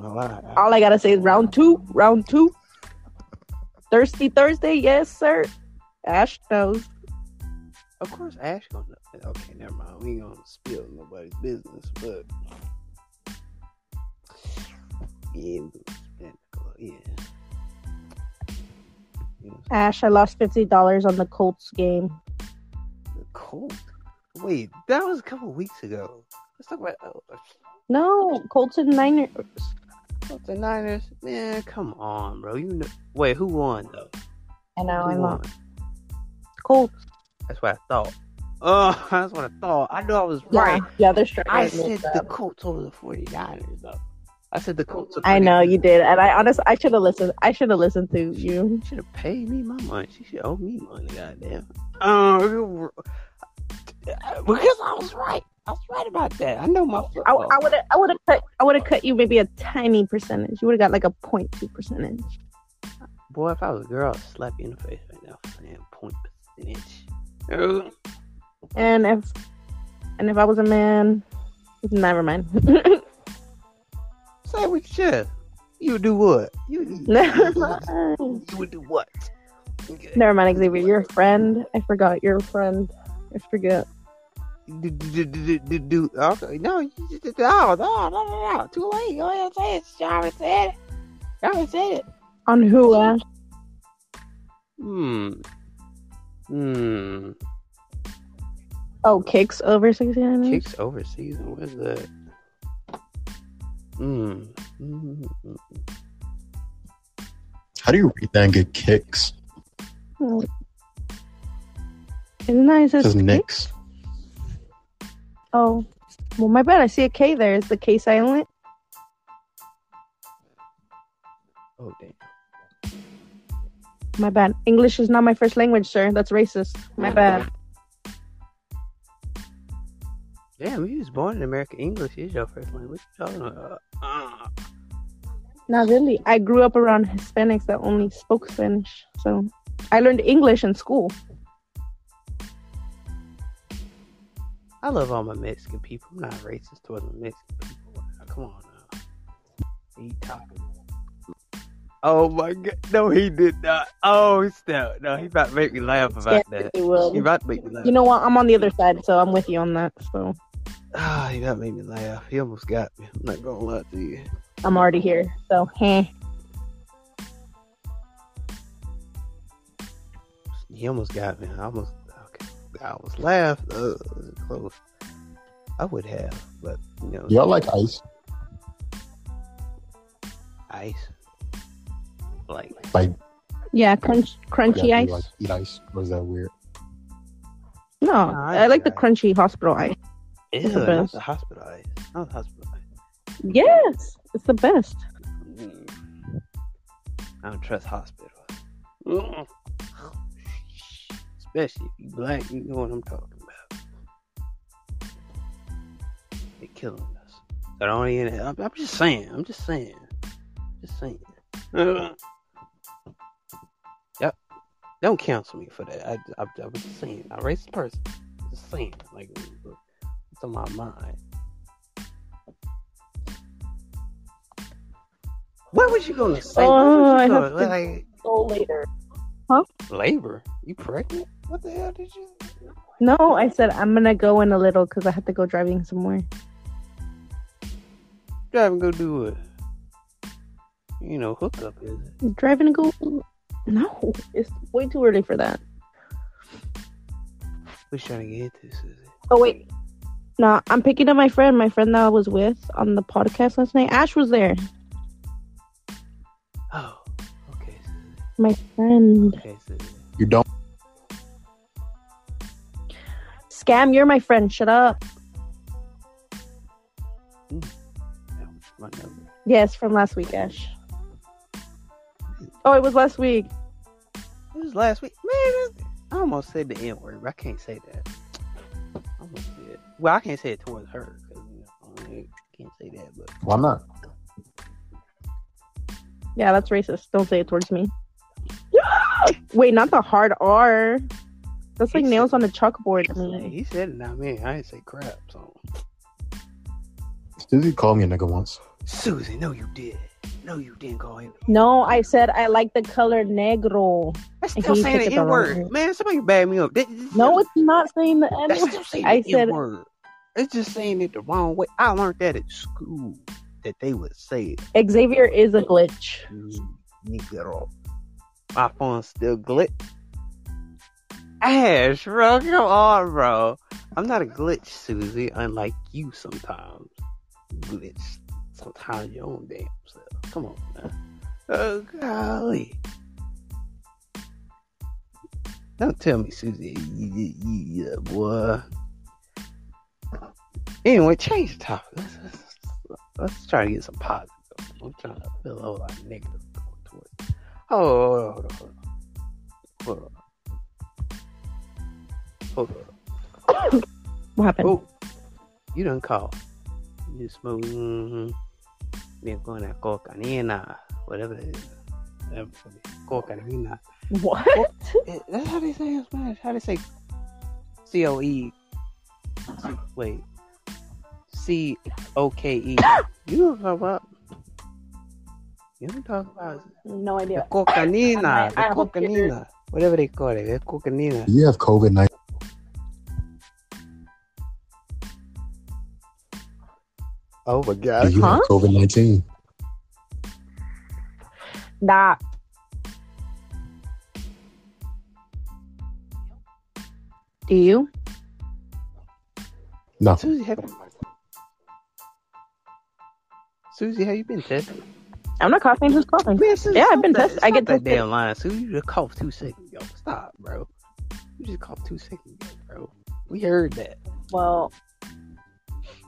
S1: Gonna lie.
S2: All I gotta say is round two. Round two. Thirsty Thursday, yes, sir. Ash knows.
S1: Of course, Ash gonna. Okay, never mind. We ain't gonna spill nobody's business, but yeah, yeah.
S2: Ash, I lost fifty dollars on the Colts game.
S1: the Colt. Wait, that was a couple weeks ago. Let's talk about oh,
S2: No, Colts and Niners.
S1: Oh, the Niners. Man, come on, bro. You know. Wait, who won though?
S2: I know,
S1: Who
S2: I know.
S1: won?
S2: Colts.
S1: That's what I thought. Oh, that's what I thought. I knew I was
S2: Yeah,
S1: right.
S2: yeah, they're.
S1: I said the Colts over the 49ers, though. I said the Colts.
S2: I know you did, and I honestly, I should have listened. I should have listened to you.
S1: You should have paid me my money. She should owe me money, goddamn. Um, because I was right. I was right about that. I know my
S2: I would have, I would have cut, I would have cut you maybe a tiny percentage. You would have got like a 0.2 percentage.
S1: Boy, if I was a girl, I'd slap you in the face right now for saying point percentage.
S2: And if, and if I was a man, never mind.
S1: Say what you should. You would do what? You, you,
S2: never mind.
S1: you would do what? Okay.
S2: Never mind, Xavier. You're a friend. I forgot you're a friend. I forget.
S1: Do, do, do, do, do, do, okay, no, you just, no, no, no, no, no, too late. Go ahead and say it. Y'all already said it. Y'all already said it.
S2: On who, Ash?
S1: Hmm. Hmm.
S2: Oh, kicks over 69 minutes?
S1: Kicks overseas. and Where's that? Hmm. Mm.
S3: How do you read that and get kicks?
S2: Oh. Isn't that it
S3: It
S2: says
S3: says
S2: kicks?
S3: Knicks.
S2: Oh, well, my bad. I see a K there. Is the K silent?
S1: Oh damn.
S2: My bad. English is not my first language, sir. That's racist. My bad.
S1: Damn, you was born in America. English is your first language. What you talking about? Uh,
S2: Not really. I grew up around Hispanics that only spoke Spanish. So I learned English in school.
S1: I love all my Mexican people. I'm not racist towards my Mexican people. Come on now. He talking. Oh my god. No, he did not. Oh, stop. No, he about to make me laugh about
S2: Yeah,
S1: that.
S2: it will.
S1: He about to make me laugh.
S2: You know what? I'm on the other side, so I'm with you on that. So
S1: Ah, he about to make me laugh. He almost got me. I'm not gonna lie to you.
S2: I'm already here. So, heh.
S1: He almost got me. I almost. I almost laughed. Uh, close. I would have, but you know,
S3: Y'all like ice?
S1: ice. Like
S3: Like,
S2: Yeah, crunch, crunchy
S3: yeah,
S2: ice.
S3: you like eat ice? Or is that weird?
S2: no,
S1: I
S2: I like the
S1: like
S2: crunchy hospital ice.
S1: ew,
S2: the
S1: not
S2: best.
S1: the hospital ice. Not the hospital ice.
S2: Yes, it's the best.
S1: Mm. I don't trust hospitals. Mm. Especially if you black, you know what I'm talking about. They're killing us. I don't even. I'm, I'm just saying. I'm just saying. Just saying. Uh. Yep. Don't cancel me for that. I, I, I was just saying. I'm a racist person. Just saying. Like, it's on my mind. What was you gonna say?
S2: Oh, I
S1: gonna,
S2: to-
S1: like
S2: So later.
S1: labor? You pregnant? What the hell did you?
S2: No, I said I'm gonna go in a little because I have to go driving somewhere.
S1: Drive and go do it. You know, hookup is it?
S2: Driving to go? No, it's way too early for that.
S1: What you trying to get into, Susie?
S2: Oh wait, no, I'm picking up my friend. My friend that I was with on the podcast last night. Ash was there.
S1: Oh, okay, Susie.
S2: My friend.
S1: Okay, Susie.
S3: You don't.
S2: Scam, you're my friend. Shut up.
S1: Yeah, my.
S2: Yes, from last week, Ash. Oh, it was last week.
S1: It was last week. Man, I almost said the N word, but I can't say that. I almost did. Well, I can't say it towards her because you know, I can't say that. But
S3: Why not?
S2: Yeah, that's racist. Don't say it towards me. Wait, not the hard R. That's like
S1: He
S2: nails
S1: said-
S2: on a chalkboard. to
S1: hey,
S2: me.
S1: he said it, not me. I didn't say crap. So,
S3: Susie called me a nigga once.
S1: Susie, no, you did. No, you didn't call him.
S2: No, I said I like the color negro.
S1: That's
S2: And
S1: still
S2: he
S1: saying
S2: took
S1: the
S2: it the
S1: N word. Man, somebody bad me up. That-
S2: No, it's not saying the N
S1: That's
S2: word.
S1: saying
S2: I said-
S1: word. It's just saying it the wrong way. I learned that at school that they would say it.
S2: Xavier is a glitch.
S1: Negro. My phone's still glitch. Ash, bro, come on, bro. I'm not a glitch, Susie, unlike you sometimes. Glitch. Sometimes your own damn self. Come on, man. Oh, golly. Don't tell me, Susie, Yeah, boy. Anyway, change the topic. Let's, let's, let's try to get some positive. I'm trying to feel a whole lot of negative going towards. Oh, hold on, hold on, hold on. Hold on. Hold on.
S2: What happened?
S1: Oh, you done call. You smoke. Mm-hmm. Bien con la cocaína, whatever it is. Whatever it is.
S2: What?
S1: Eh, That's how they say in Spanish. How they say C O E. Wait. C O K E. You know what I'm talking about? You don't I'm about?
S2: No
S1: The
S2: idea.
S1: cocaína.
S2: I-
S1: The
S2: I hope you're-
S1: cocaína. Whatever they call it. The cocaína.
S3: You have COVID 19.
S1: Oh my
S3: Do
S1: god.
S3: you have COVID 19?
S2: Nah. Do you?
S3: No.
S1: Susie, have Susie, have you been tested?
S2: I'm not coughing. Who's coughing?
S1: Man, Susie,
S2: Yeah, I've been
S1: that-
S2: tested. I
S1: stop
S2: get
S1: that
S2: tested.
S1: damn line. Susie, you just coughed two seconds ago. Stop, bro. You just coughed two seconds ago, bro. We heard that.
S2: Well,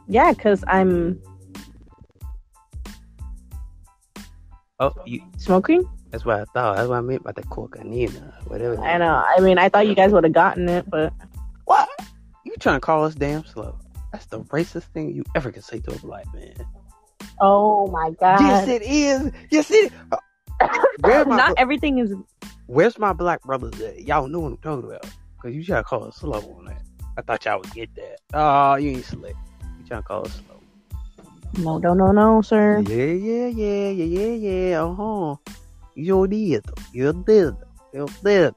S2: yeah, because I'm.
S1: Oh, you,
S2: Smoking?
S1: that's what I thought. That's what I meant by the cocaine, whatever.
S2: I know. I mean, I thought you guys would have gotten it, but
S1: What? You trying to call us damn slow? That's the racist thing you ever can say to a black man.
S2: oh my god.
S1: Yes, it is. Yes, it. Where's my,
S2: Not everything is.
S1: where's my black brothers at? Y'all know what I'm talking about. Cause you trying to call us slow on that. I thought y'all would get that. Oh, you ain't slick. Trying to call us slow?
S2: No, no, no, no, sir.
S1: Yeah, yeah, yeah, yeah, yeah, yeah. Uh huh. You did. You did. You did.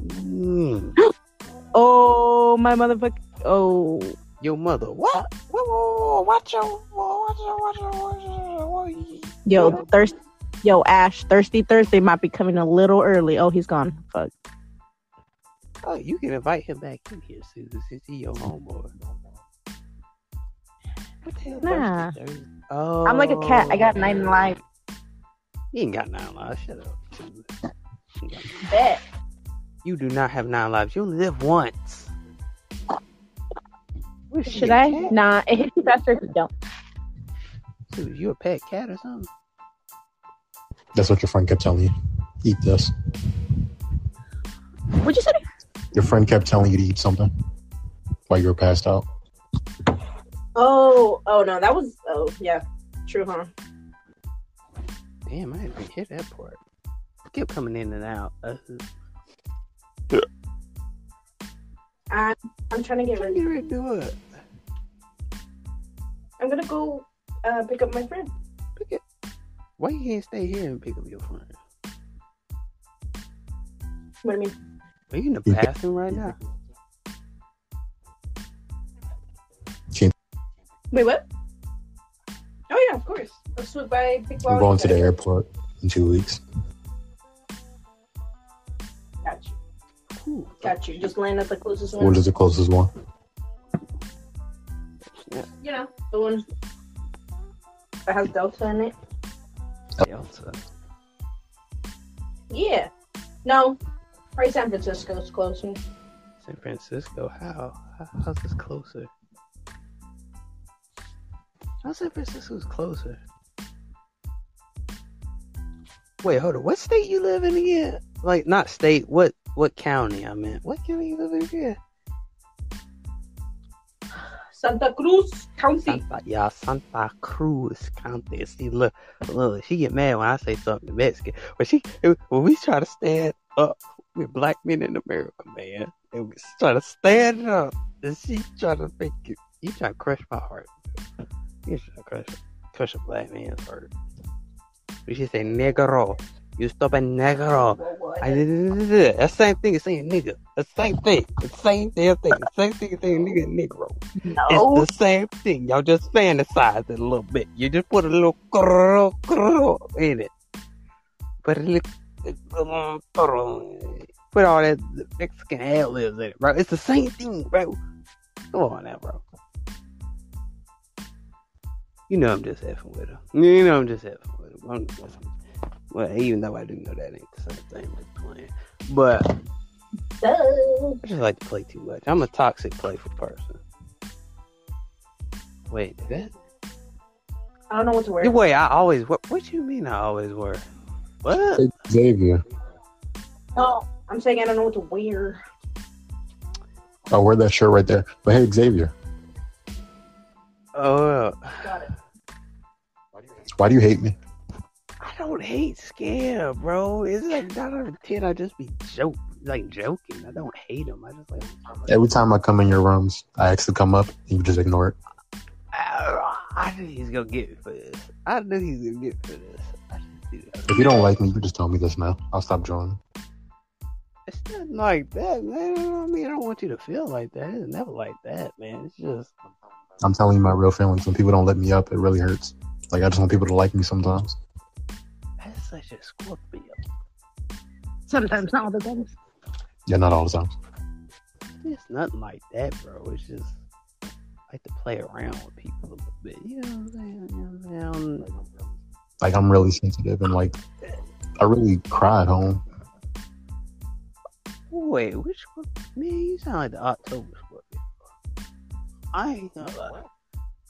S1: Mm.
S2: Oh, my motherfucker. Oh,
S1: Your mother. What? Whoa, whoa, whoa, watch your. Watch your. Watch your. Watch your.
S2: yo, thirst. Yo, Ash, Thirsty Thursday might be coming a little early. Oh, he's gone. Fuck.
S1: Oh, you can invite him back in here, Susan, since he your homeboy. What the hell?
S2: Nah.
S1: Thursday, Thursday? Oh.
S2: I'm like a cat. I got nine oh. lives.
S1: You ain't got nine lives. Shut up. You got-
S2: Bet.
S1: You do not have nine lives. You only live once.
S2: Should I?
S1: cat?
S2: Nah, it hits you faster if you don't.
S1: Susan, you a pet cat or something?
S3: That's what your friend kept telling you. Eat this.
S2: What'd you say?
S3: Your friend kept telling you to eat something while you were passed out.
S2: Oh, oh no, that was. Oh, yeah. True, huh?
S1: Damn, I didn't even hear that part. Keep coming in and out. Uh,
S2: I'm, I'm trying to get
S1: get
S2: ready.
S1: ready to do it.
S2: I'm gonna go uh, pick up my friend.
S1: Pick it. Why you can't stay here and pick up your friend?
S2: What do you mean?
S1: Are you in the bathroom right now?
S2: Wait, what? Oh yeah, of course. I'll swoop by. Pick
S3: I'm going to the airport in two weeks.
S2: Got you.
S1: Ooh,
S2: Got you. Just land at the closest
S3: What
S2: one.
S3: is the closest one?
S1: snap.
S2: You know, the one that has Delta in it.
S1: Delta.
S2: Yeah. No. Right, San Francisco's closer.
S1: San Francisco. How? How- How's this closer? How San Francisco's closer? Wait, hold on. What state you live in again? Like, not state. What what county? I meant. What county you live in again?
S2: Santa Cruz County.
S1: Santa, yeah, Santa Cruz County. See, look, look, she get mad when I say something Mexican. When she, when we try to stand up with black men in America, man, and we try to stand up, and she try to make it, you try to crush my heart. You crush, crush a black man's heart. We should say negro. You stupid negro. I the same thing as saying nigga. The same thing. The same damn thing. The same thing as saying nigga negro.
S2: No.
S1: It's the same thing. Y'all just fantasize it a little bit. You just put a little grrr, grrr in it. Put a little um, grrr. put all that Mexican ad libs in it, bro. It's the same thing, bro. Come on now, bro. You know I'm just effing with her. You know I'm just effing with her. I'm just, well, even though I do know that ain't the same thing as playing. But I just like to play too much. I'm a toxic playful person. Wait, did that?
S2: I don't know what to wear.
S1: The way I always wear. What you mean I always wear? What?
S3: Xavier.
S2: No, I'm saying I don't know what to wear.
S3: I'll wear that shirt right there. But hey, Xavier,
S1: Oh,
S2: Got it.
S3: Why do you hate me?
S1: I don't hate scare, bro. It's like nine out of ten. I just be joke, like joking. I don't hate him. I just like. Uh-huh.
S3: Every time I come in your rooms, I ask to come up, and you just ignore it.
S1: I, I knew he was gonna get me for this. I knew he's gonna get me for this. I just do that.
S3: If you don't like me, you just tell me this now. I'll stop joining.
S1: It's nothing like that, man. I mean, I don't want you to feel like that. It's never like that, man. It's just.
S3: I'm telling you my real feelings. When people don't let me up, it really hurts. Like I just want people to like me sometimes.
S1: That's such a Scorpio.
S2: Sometimes, not all the times.
S3: Yeah, not all the time.
S1: It's nothing like that, bro. It's just like to play around with people a little bit. You know what I'm saying? You know what I'm saying?
S3: Like I'm really sensitive and like I really cry at home.
S1: Wait, which one? Man, you sound like the October Scorpio. I ain't gonna lie.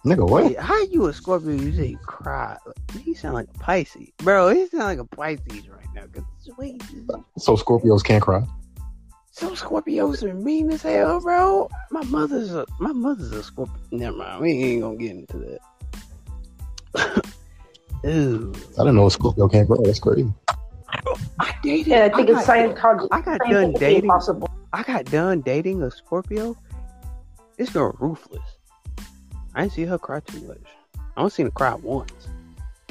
S3: Nigga, what?
S1: Wait, how you a Scorpio? You say you cry. He sound like a Pisces, bro. He sound like a Pisces right now. Cause wait,
S3: So Scorpios can't cry.
S1: some Scorpios are mean as hell, bro. My mother's a my mother's a Scorpio. Never mind. We ain't gonna get into that. Ooh,
S3: I didn't know a Scorpio can't cry. That's crazy.
S1: I dated.
S2: Yeah, I think
S1: got,
S2: it's Scientology.
S1: I got done dating.
S2: impossible.
S1: I got done dating a Scorpio. This girl ruthless. I didn't see her cry too much. I only seen her cry once.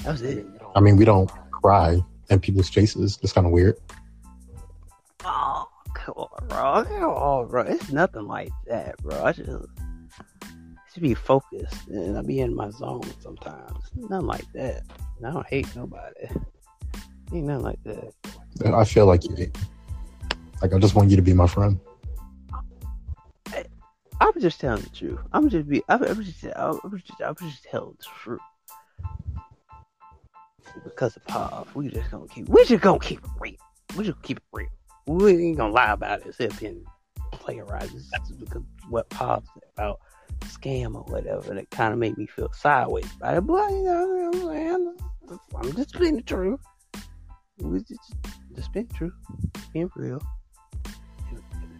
S1: That was it.
S3: I mean, we don't cry in people's faces. It's kind of weird.
S1: Oh, come on, bro. Come on, bro. It's nothing like that, bro. I just, just be focused and I be in my zone sometimes. Nothing like that. And I don't hate nobody. Ain't nothing like that.
S3: I feel like you hate. Like I just want you to be my friend.
S1: I'm just telling the truth. I'm just be. I'm, I'm just. I'm just. I'm just telling the truth. Because of Pop, we just gonna keep. We just gonna keep it real. We just keep it real. We ain't gonna lie about it. If and plagiarize this is because what Pop said about scam or whatever that kind of made me feel sideways about it. But you know, what I'm saying? I'm just being the truth. We just, just being true, being real.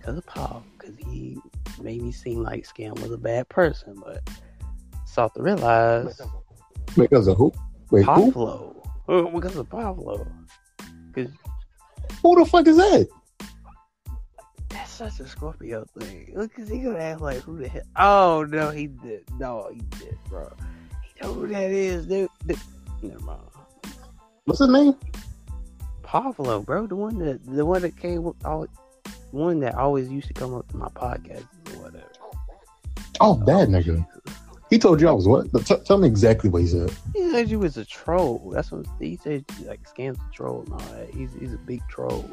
S1: Because of Paul, because he made me seem like Scam was a bad person, but sought to realize
S3: Because of who? Wait, who?
S1: Pavlo. Uh, Because of Pavlo. Because
S3: Who the fuck is that?
S1: that's such a Scorpio thing. Because he gonna act like who the hell? Oh no, he did. No, he did, bro. He know who that is, dude. dude. Never mind.
S3: What's his name?
S1: Pavlo, bro, the one that the one that came with all, one that always used to come up to my podcast or whatever.
S3: Oh, that nigga. He told you I was what? T- tell me exactly what he said.
S1: He said you was a troll. That's what he said. Like scams a troll and all that. He's he's a big troll.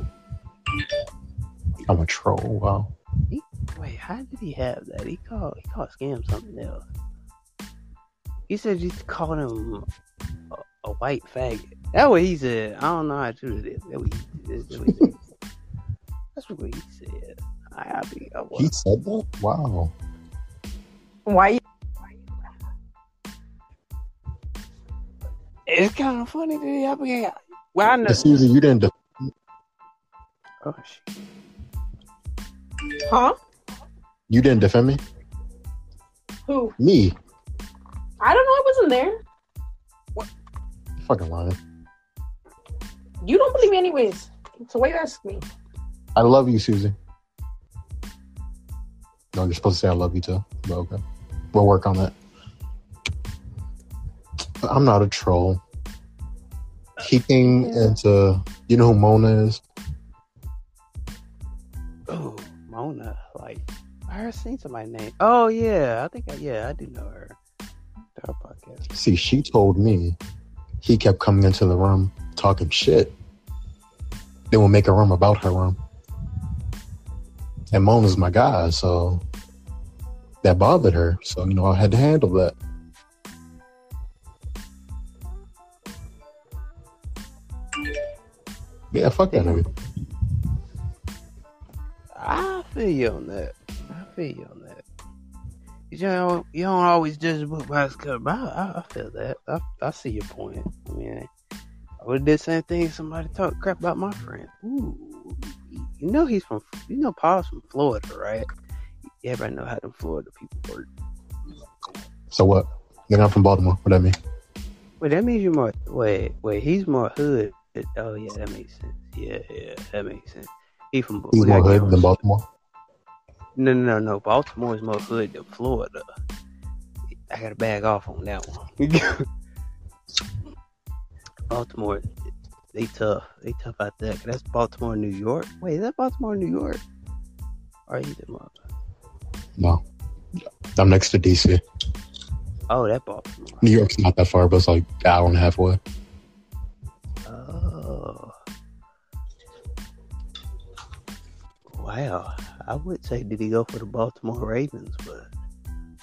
S3: I'm a troll. Wow.
S1: Wait, how did he have that? He called he called scam something else. He said you called him a, a white faggot. That's what he said. I don't know how true it is. That's what he, that's what he said. That's what he said. I, I be I was.
S3: He said that? Wow.
S2: Why? You,
S1: It's kind of funny that up again. Well, I know.
S3: Easy. You didn't. De-
S1: Oh shit.
S2: huh?
S3: you didn't defend me.
S2: Who?
S3: Me.
S2: I don't know. I wasn't there.
S3: What fucking lying.
S2: You don't believe me, anyways. So why you ask me?
S3: I love you, Susie. No, you're supposed to say I love you too. But okay. We'll work on that. I'm not a troll. He came into you know who Mona is?
S1: Oh, Mona. Like I heard seen somebody name. Oh yeah, I think I, yeah I do know her. Her podcast.
S3: See, she told me he kept coming into the room talking shit. Then we'll make a room about her room. And Mona's my guy, so that bothered her. So, you know, I had to handle that. Yeah, fuck that nigga.
S1: I feel you on that. I feel you on that. You don't, you don't always judge a book by its cover. I, I, feel that. I, I see your point. I mean, I would have did the same thing if somebody talked crap about my friend. Ooh, you know he's from, you know Paul's from Florida, right? Everybody know how them Florida people work.
S3: So what? Nigga, I'm from Baltimore. What that mean?
S1: Wait, that means you're more. Wait, wait, he's more hood. Oh yeah, that makes sense. Yeah, yeah, that makes sense. He from.
S3: He's more hood than Baltimore.
S1: No, no, no, no. Baltimore is more hood than Florida. I gotta bag off on that one. Baltimore, they tough. They tough out there. That's Baltimore, New York. Wait, is that Baltimore, New York? Or you the mother?
S3: No. I'm next to DC.
S1: Oh, that Baltimore.
S3: New York's not that far, but it's like an hour and a half away.
S1: Oh. Wow. I would say did he go for the Baltimore Ravens, but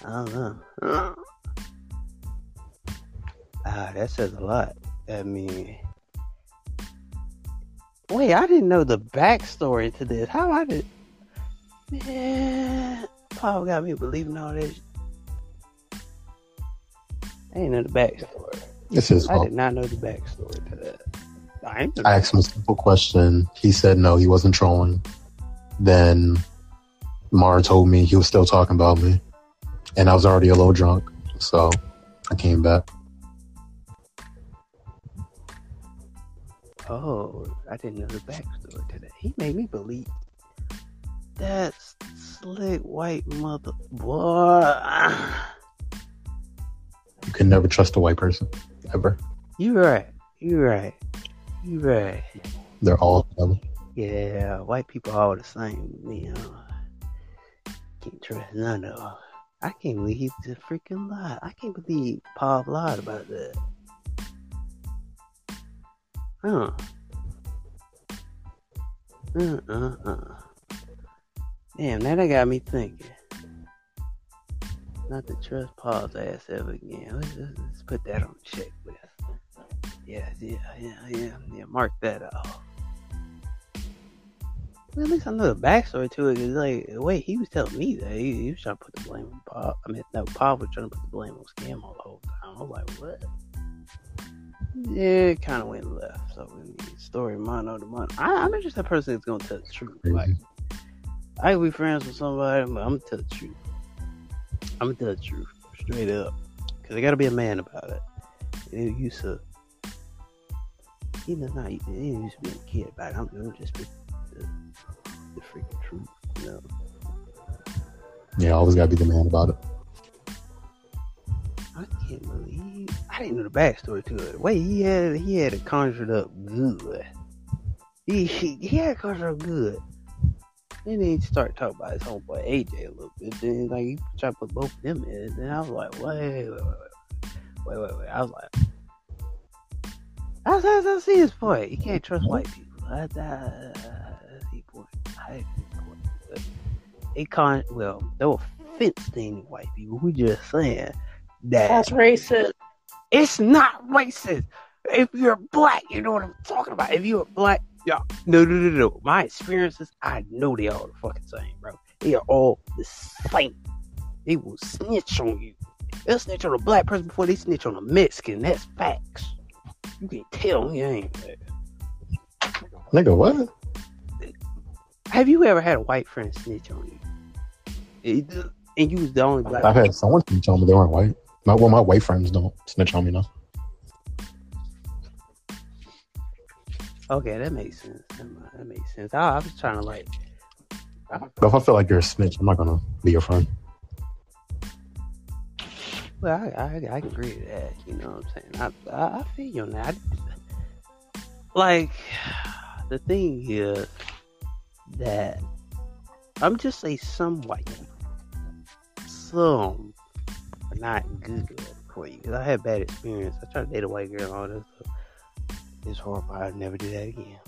S1: I don't know. Ah, that says a lot. I mean Wait, I didn't know the backstory to this. How I did Man Paul got me believing all this. I didn't know the backstory.
S3: It's his
S1: I did not know the backstory to that. I
S3: I asked him a simple question. He said no, he wasn't trolling. Then Mara told me he was still talking about me. And I was already a little drunk. So I came back.
S1: Oh, I didn't know the backstory to that. He made me believe that slick white mother boy.
S3: You can never trust a white person. Ever.
S1: You're right. You're right. You're right.
S3: They're all together.
S1: Yeah, white people are all the same. You know, can't trust none of them. I can't believe he just freaking lied. I can't believe Paul lied about that. Huh. Uh uh uh. Damn, that got me thinking. Not to trust Paul's ass ever again. Let's, let's, let's put that on checklist. Yeah, yeah, yeah, yeah, yeah. Mark that off. Well, at least I know the backstory to it. Cause like, wait, he was telling me that he, he was trying to put the blame on Paul. I mean, no, Paul was trying to put the blame on Scam all the whole time. I was like, what? Yeah, it kind of went left. So, I mean, story mono to mono. I, I'm just that person that's gonna tell the truth. Like, I can be friends with somebody, but I'm gonna tell the truth. I'm gonna tell the truth straight up, cause I gotta be a man about it. It used to, he does not. He used to be a kid about it. I'm gonna just be the, the freaking truth, you know.
S3: Yeah, always gotta be the man about it.
S1: I can't believe I didn't know the backstory to it. Wait, he had he had it conjured up good. He he, he had it conjured up good. Then he started talking about his homeboy AJ a little bit. Then like he tried to put both of them in. Then I was like, wait, wait, wait, wait, wait, wait. I was like, that's that's that's his point. You can't trust white people. That, that, that's his point. That's his point. They con well, they were fenced in white people. We just saying that
S2: That's racist.
S1: it's not racist. If you're black, you know what I'm talking about. If you're black, yeah, no, no, no, no. My experiences, I know they all the fucking same, bro. They are all the same. They will snitch on you. They'll snitch on a black person before they snitch on a Mexican. That's facts. You can tell me I ain't.
S3: Nigga, what?
S1: Have you ever had a white friend snitch on you? It- and you was the only black.
S3: I've had someone tell me they weren't white. My, well, my white friends don't snitch on me now.
S1: Okay, that makes sense. That makes sense. I, I was trying to like.
S3: If I feel like you're a snitch, I'm not gonna be your friend.
S1: Well, I, I, I agree to that. You know what I'm saying? I, I, I feel you on that. I- like, the thing is that I'm just a some white some not good for you. 'Cause I had bad experience. I tried to date a white girl and all this stuff. It's horrible. I'd never do that again.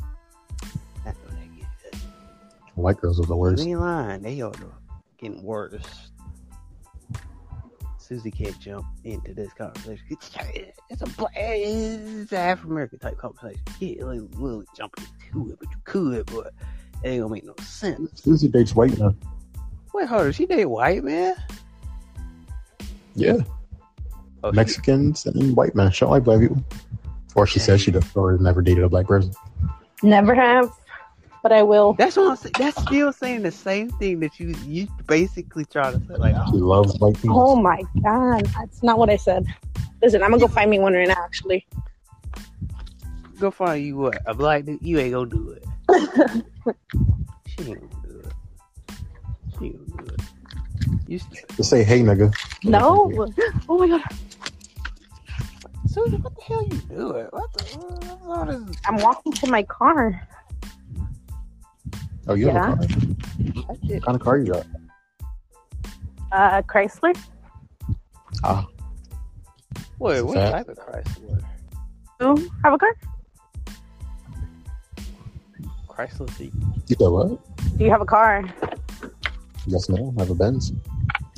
S1: Not that again.
S3: White girls are the worst.
S1: ain't lying. They are getting worse. Susie can't jump into this conversation. It's, a black, it's an African American type conversation. You can't really, really jump into it, but you could, but it ain't gonna make no sense.
S3: Susie dates white now.
S1: Wait, hold on. She date white man?
S3: Yeah,
S1: Oh, she-
S3: Mexicans and white men. She don't like black people. Or she says she does, or never dated a black person.
S2: Never have, but I will.
S1: that's what I'm saying. That's still saying the same thing that you you basically try to say. Like,
S3: She
S1: oh,
S3: loves white people.
S2: Oh my god, that's not what I said. Listen, I'm gonna go find me one right now. Actually,
S1: go find you what a black dude. You ain't gonna do it. she ain't gonna do it. She ain't gonna do it. You st-
S3: Just say, hey, nigga.
S2: no. Oh my god,
S1: Susan, what the hell you doing? What the what's all this?
S2: I'm walking to my car.
S3: Oh, you have
S2: Yeah.
S3: a car? What kind of car you got?
S2: Uh, Chrysler.
S3: Ah,
S1: Wait, what
S3: Fat.
S1: type of Chrysler?
S2: You have a car?
S1: Chrysler Jeep.
S3: you said what?
S2: Do you have a car?
S3: Yes, no. I have a Benz.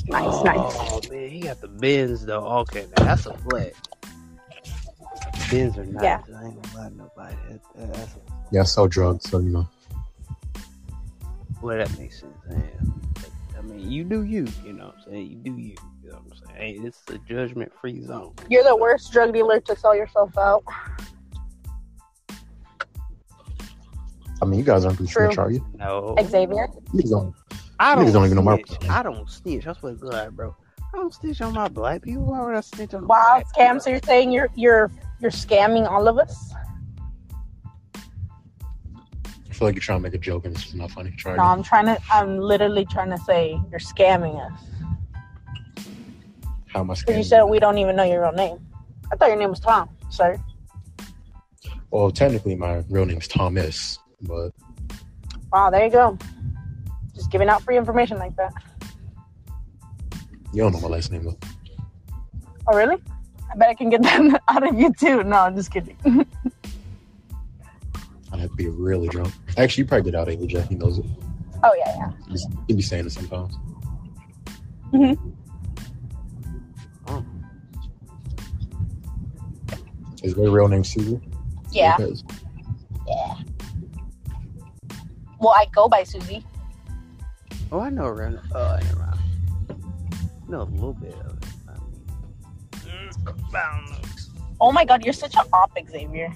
S2: Nice, nice.
S1: Oh man, he got the Benz though. Okay, now that's a flex. Benz are nice.
S2: Yeah.
S1: I ain't gonna lie to nobody. That, that's a,
S3: Yeah, I sell drugs, so you know.
S1: well, that makes sense. Damn. I mean, you do you. You know what I'm saying? You do you. You know what I'm saying? Hey, it's a judgment free zone.
S2: You're the worst drug dealer to sell yourself out.
S3: I mean, you guys aren't be
S2: True.
S3: snitch, are you?
S1: No,
S2: Xavier.
S3: You don't.
S1: I don't,
S3: don't even know my
S1: I don't snitch. I swear to God, bro. I don't snitch on my black people. Why would I snitch on the
S2: Wow,
S1: black
S2: scam.
S1: people?
S2: So you're saying you're you're you're scamming all of us?
S3: I feel like you're trying to make a joke and it's just not funny. Try
S2: No,
S3: again.
S2: I'm trying to. I'm literally trying to say you're scamming us
S3: How am I
S2: because you said we don't even know your real name. I thought your name was Tom, sir.
S3: Well, technically, my real name's Thomas, but
S2: Wow, there you go. Just giving out free information like that.
S3: you don't know my last name though.
S2: Oh, really? I bet I can get that out of you too. No, I'm just kidding.
S3: I'd have to be really drunk. Actually, you probably get out AJ. He knows it.
S2: oh yeah, yeah.
S3: He's, he be saying it sometimes.
S2: Mhm.
S1: Oh,
S3: Is their real name Susie?
S2: Yeah.
S3: Because
S2: Well, I go by Susie.
S1: Oh, I know around. Oh, never mind. I know a little bit of it. I mean, I don't know.
S2: Oh my God, you're such an op, Xavier.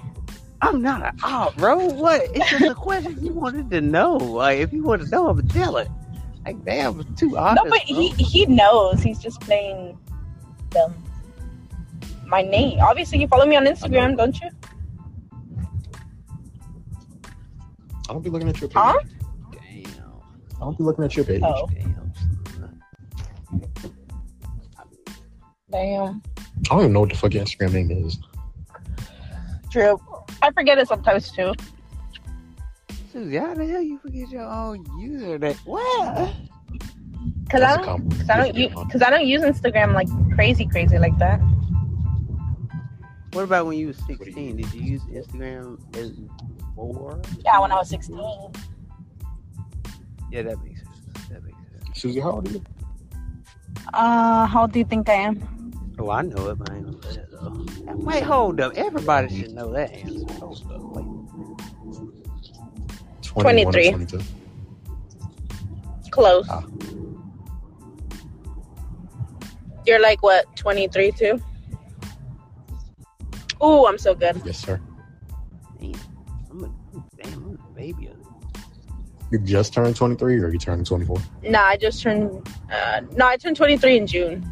S1: I'm not an op, bro. What? It's just a question you wanted to know. Like, if you want to know, I'm gonna tell it. Like, damn, it's too obvious.
S2: No, but he he knows. He's just playing dumb. My name. Obviously, you follow me on Instagram, don't you?
S3: I don't be looking at your page.
S2: Huh?
S1: Damn.
S3: I don't be looking at your page.
S2: Oh.
S1: Damn.
S2: Damn.
S3: I don't even know what the fuck your Instagram name is.
S2: True. I forget it sometimes too.
S1: Susie, how the hell you forget your own username? What?
S2: Cause I don't. Cause I don't use. Cause I don't use Instagram like crazy, crazy like that.
S1: What about when you was
S3: do you
S1: 16? Did you use Instagram as more?
S2: Yeah, when I was 16.
S1: Yeah, that makes sense. That makes sense.
S3: Susie, how old are you?
S2: Uh, how old do you think I am?
S1: Oh, I know it, but I ain't gonna say it though. Wait, hold up. Everybody should know that answer. Hold up. Wait.
S3: 21 or
S2: 23.
S3: 22.
S2: Close.
S3: Ah.
S2: You're like what? 23 too? Ooh, I'm so good.
S3: Yes, sir.
S1: Damn. I'm a, damn, I'm a baby.
S3: You just turned 23 or you turned 24?
S2: Nah, I just turned. Uh, no, I turned 23 in June.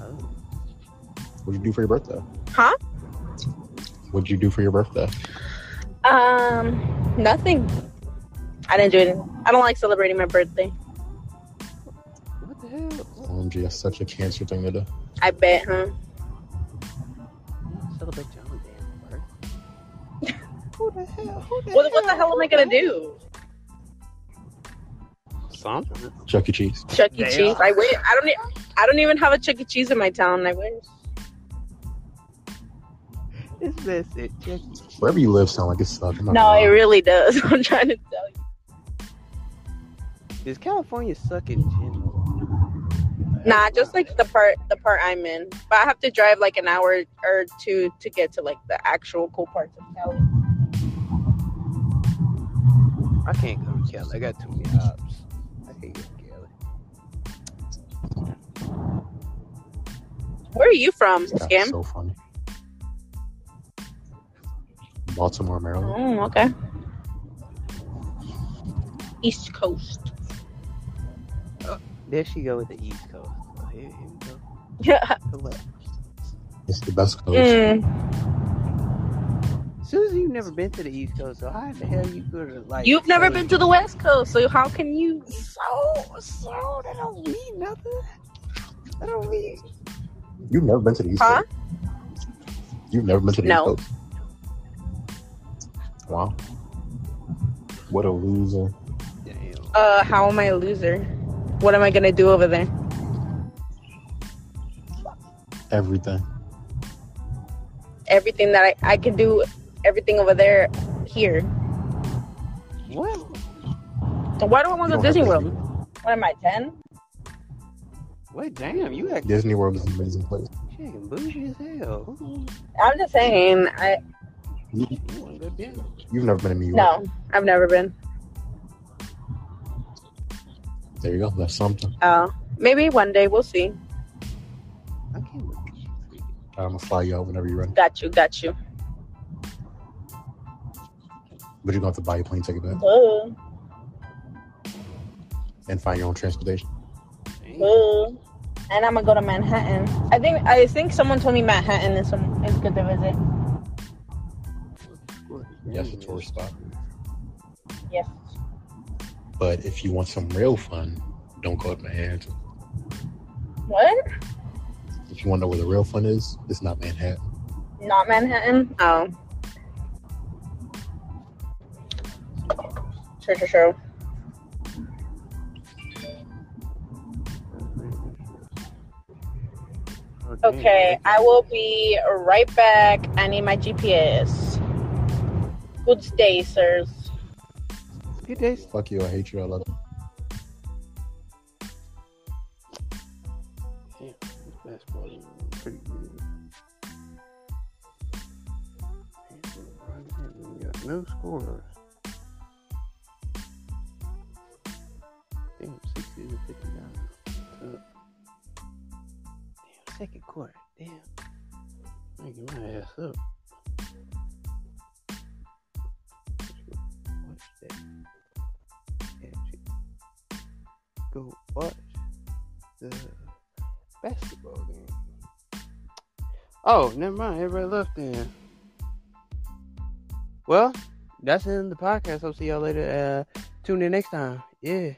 S1: Oh.
S3: What'd you do for your birthday?
S2: Huh?
S3: What'd you do for your birthday?
S2: Um, nothing. I didn't do anything. I don't like celebrating my birthday.
S1: What the hell?
S3: OMG, that's such a cancer thing to do.
S2: I bet, huh?
S1: Who the hell? Who the
S2: What, what the hell am I gonna do?
S1: Something.
S3: Chuck E. Cheese.
S2: Chuck E.
S1: Damn.
S2: Cheese. I wish. I don't. e- I don't even have a Chuck E. Cheese in my town. I wish.
S1: This man said Chuck E. Cheese.
S3: Wherever you live sound like it sucks.
S2: No,
S3: gonna
S2: it really does. I'm trying to tell you.
S1: Does California suck in general?
S2: Nah, just like the part the part I'm in. But I have to drive like an hour or two to get to like the actual cool parts of Cali.
S1: I can't go to Cali. I got too many ops. I can't go to Cali.
S2: Where are you from,
S3: That's so funny. Baltimore, Maryland.
S2: Oh, okay. East Coast.
S1: There she go with the East Coast. So here, here we go.
S2: Yeah.
S1: The left.
S3: It's the best coast.
S2: Mm.
S1: Susie, you've never been to the East Coast, so how the hell you could have like?
S2: You've never been to the West Coast, so how can you?
S1: So, so that don't mean nothing. That don't mean.
S3: You've never been to the East
S2: Huh?
S3: Coast? You've never been to the
S2: No.
S3: East Coast? Wow. What a loser.
S1: Damn.
S2: Uh, how am I a loser? What am I gonna do over there?
S3: Everything.
S2: Everything that I, I can do, everything over there, here.
S1: What?
S2: So why do I want
S3: You
S2: to
S3: don't
S2: Disney
S3: to-
S2: World? What am I, ten?
S1: Wait, damn, you act
S3: Disney World is an amazing place.
S1: chicken bougie as hell.
S2: I'm just saying. I
S3: You,
S1: You want to go dinner?
S3: you've never been to New York.
S2: no, I've never been.
S3: There you go. That's something.
S2: Uh, maybe one day we'll see.
S1: I can't look at you.
S3: I'm gonna fly you out whenever you're ready.
S2: Got you, got you.
S3: But you're gonna have to buy your plane ticket back
S2: Uh,
S3: and find your own transportation.
S1: Dang.
S2: uh. And I'm gonna go to Manhattan. I think I think someone told me Manhattan is some is good to visit.
S1: What is
S3: Yes, a tourist
S1: is-
S3: spot.
S2: Yes.
S3: But if you want some real fun, don't go to Manhattan.
S2: What?
S3: If you want to know where the real fun is, it's not Manhattan.
S2: Not Manhattan. Oh. Sure, sure, sure.
S1: Oh.
S2: Okay, I will be right back. I need my GPS. Good day, sirs.
S1: Good days.
S3: Fuck you. I hate you. I love you.
S1: Damn, this My ass up. Watch that. Go watch the basketball game. Oh, never mind. Everybody left then. Well, that's of the podcast. I'll see y'all later. Uh, tune in next time. Yeah.